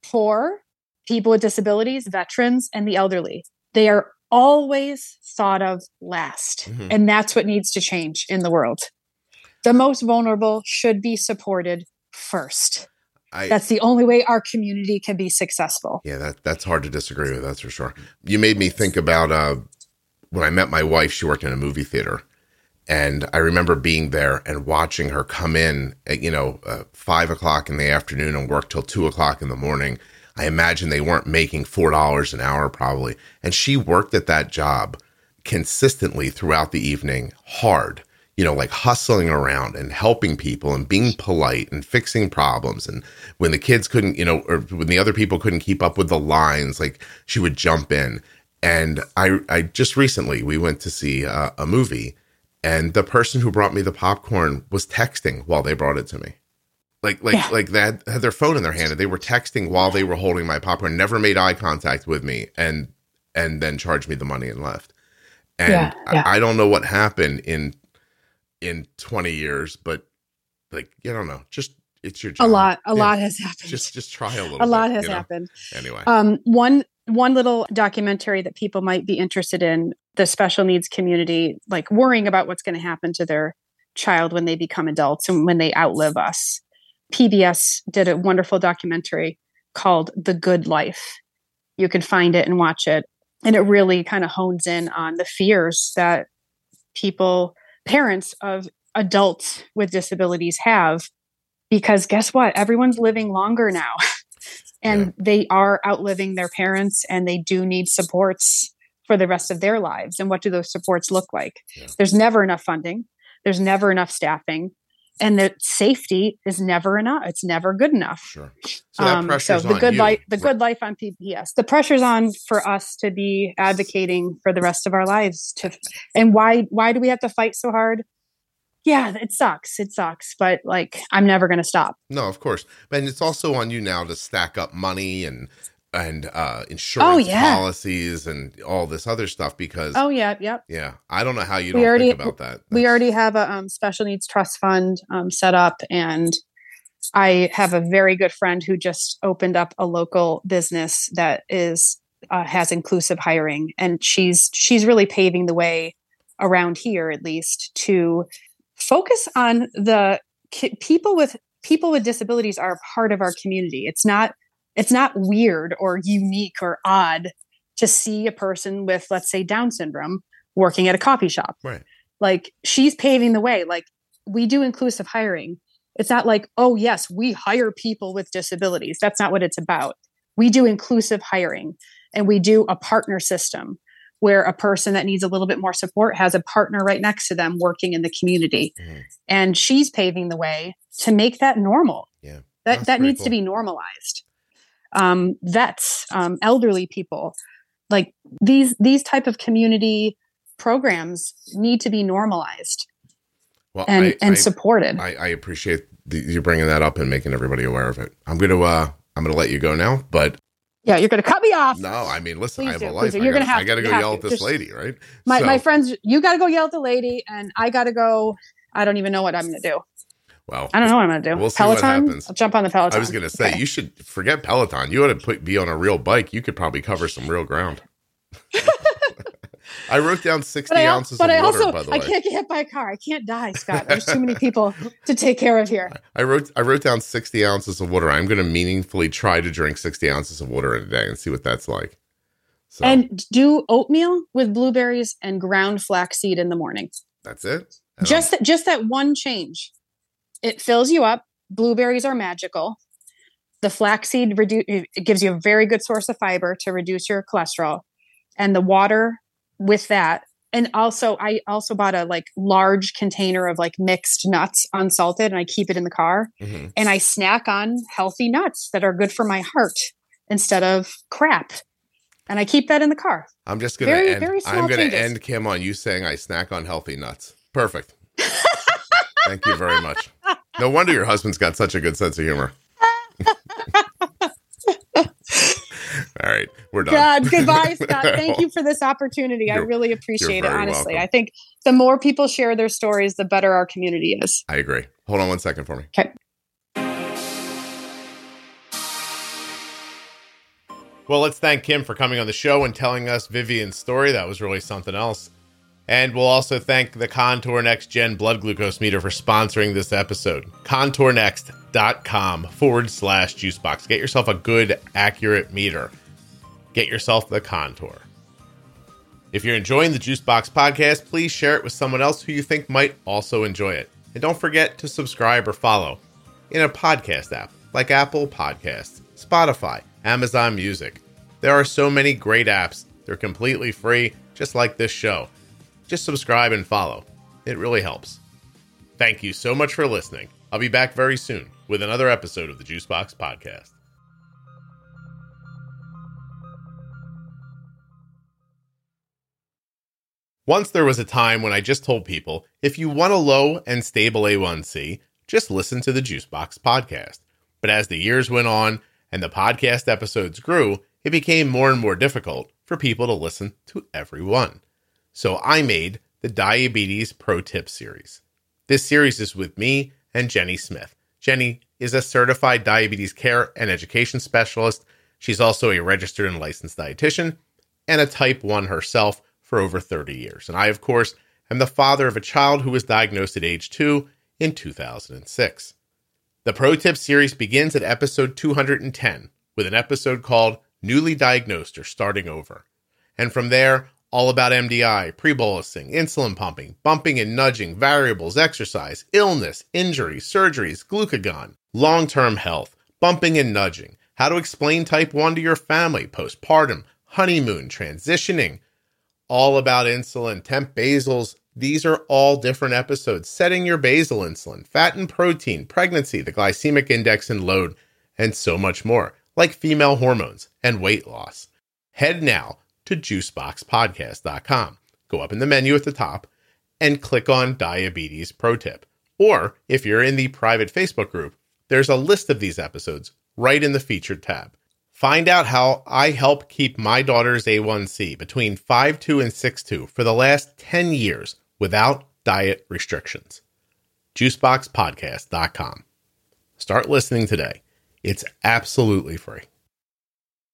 poor, people with disabilities, veterans, and the elderly. They are always thought of last. Mhm. And that's what needs to change in the world. The most vulnerable should be supported first. I, That's the only way our community can be successful. Yeah, that that's hard to disagree with. That's for sure. You made me think about uh, when I met my wife. She worked in a movie theater, and I remember being there and watching her come in at you know uh, five o'clock in the afternoon and work till two o'clock in the morning. I imagine they weren't making four dollars an hour probably, and she worked at that job consistently throughout the evening, hard. You know, like hustling around and helping people and being polite and fixing problems. And when the kids couldn't, you know, or when the other people couldn't keep up with the lines, like she would jump in. And I, I just recently we went to see uh, a movie, and the person who brought me the popcorn was texting while they brought it to me. Like, like, Yeah. like that had, had their phone in their hand and they were texting while they were holding my popcorn. Never made eye contact with me, and and then charged me the money and left. And Yeah, yeah. I, I don't know what happened in in twenty years, but like you don't know. Just it's your job. A lot, a Yeah. lot has happened. Just just try a little. a lot has you know? happened. Anyway, Um, one one little documentary that people might be interested in the special needs community, like worrying about what's going to happen to their child when they become adults and when they outlive us. PBS did a wonderful documentary called The Good Life. You can find it and watch it. And it really kind of hones in on the fears that people, parents of adults with disabilities have. Because guess what? Everyone's living longer now. (laughs) and Yeah. they are outliving their parents and they do need supports for the rest of their lives. And what do those supports look like? Yeah. There's never enough funding, there's never enough staffing, and the safety is never enough. It's never good enough. sure. So that Um, so the on good life, the good life on PBS. The pressure's on for us to be advocating for the rest of our lives. To and why why do we have to fight so hard? Yeah, it sucks. It sucks, but like I'm never going to stop. No, of course. But it's also on you now to stack up money and and uh insurance Oh, yeah. policies and all this other stuff because Oh yeah, yep. yeah, I don't know how you We don't already- think about that. we already have a um, special needs trust fund um, set up and i have a very good friend who just opened up a local business that is uh, has inclusive hiring and she's she's really paving the way around here at least to focus on the ki- people with people with disabilities are part of our community it's not it's not weird or unique or odd to see a person with let's say down syndrome working at a coffee shop. Right. like she's paving the way. Like we do inclusive hiring. It's not like oh yes we hire people with disabilities. That's not what it's about. We do inclusive hiring and we do a partner system where a person that needs a little bit more support has a partner right next to them working in the community. Mhm. and she's paving the way to make that normal. Yeah. that That's that needs to be normalized um, vets um, elderly people like these these type of community programs need to be normalized Well, and I, and I, supported I, I appreciate the, you bringing that up and making everybody aware of it. I'm gonna uh I'm gonna let you go now, but yeah you're gonna cut me off no, I mean, listen, Please I have do, a please life. do. You're gonna have I gotta go yell to. at this Just- lady, right? my, So- my friends you gotta go yell at the lady and i gotta go i don't even know what i'm gonna do Well, I don't know what I'm going to do. We'll see what Peloton? happens. I'll jump on the Peloton. I was going to say Okay. you should forget Peloton. You ought to put be on a real bike. You could probably cover some real ground. (laughs) I wrote down sixty But I, al- ounces but of I water. also by the I way, can't get hit by a car. I can't die, Scott. There's too many people to take care of here. I wrote I wrote down sixty ounces of water. I'm going to meaningfully try to drink sixty ounces of water in a day and see what that's like. So And do oatmeal with blueberries and ground flaxseed in the morning. that's it. Just that, just that one change. It fills you up. Blueberries are magical. The flaxseed redu- it gives you a very good source of fiber to reduce your cholesterol, and the water with that. And also, I also bought a like large container of like mixed nuts, unsalted, and I keep it in the car. Mhm. And I snack on healthy nuts that are good for my heart instead of crap. And I keep that in the car. I'm just going to Very, end. very I'm going to changes. end Kim on you saying I snack on healthy nuts. Perfect. (laughs) Thank you very much. No wonder your husband's got such a good sense of humor. (laughs) All right, we're done. God, goodbye, Scott. (laughs) Thank you for this opportunity. I You're- really appreciate it, honestly. welcome. I think the more people share their stories, the better our community is. I agree. Hold on one second for me. Okay. Well, let's thank Kim for coming on the show and telling us Vivian's story. That was really something else. And we'll also thank the Contour Next Gen blood glucose meter for sponsoring this episode. ContourNext.com forward slash juicebox. Get yourself a good, accurate meter. Get yourself the Contour. If you're enjoying the Juicebox podcast, please share it with someone else who you think might also enjoy it. And don't forget to subscribe or follow in a podcast app like Apple Podcasts, Spotify, Amazon Music. There are so many great apps. They're completely free, just like this show. Just subscribe and follow. It really helps. Thank you so much for listening. I'll be back very soon with another episode of the Juicebox Podcast. Once there was a time when I just told people if you want a low and stable A1C, just listen to the Juicebox podcast. But as the years went on and the podcast episodes grew, it became more and more difficult for people to listen to every one. So I made the Diabetes Pro Tip series. This series is with me and Jenny Smith. Jenny is a certified diabetes care and education specialist. She's also a registered and licensed dietitian and a type 1 herself for over 30 years. And I, of course, am the father of a child who was diagnosed at age 2 in 2006. The Pro Tip series begins at episode 210 with an episode called Newly Diagnosed or Starting Over. And from there, all about MDI, pre bolusing, insulin pumping, bumping and nudging, variables, exercise, illness, injuries, surgeries, glucagon, long term health, bumping and nudging, how to explain type 1 to your family, postpartum, honeymoon, transitioning, all about insulin, temp basals. These are all different episodes. Setting your basal insulin, fat and protein, pregnancy, the glycemic index and load, and so much more, like female hormones and weight loss. Head now to juiceboxpodcast.com. Go up in the menu at the top and click on Diabetes Pro Tip. Or if you're in the private Facebook group, there's a list of these episodes right in the featured tab. Find out how I help keep my daughter's A1C between 5.2 and 6.2 for the last 10 years without diet restrictions. JuiceBoxPodcast.com. Start listening today. It's absolutely free.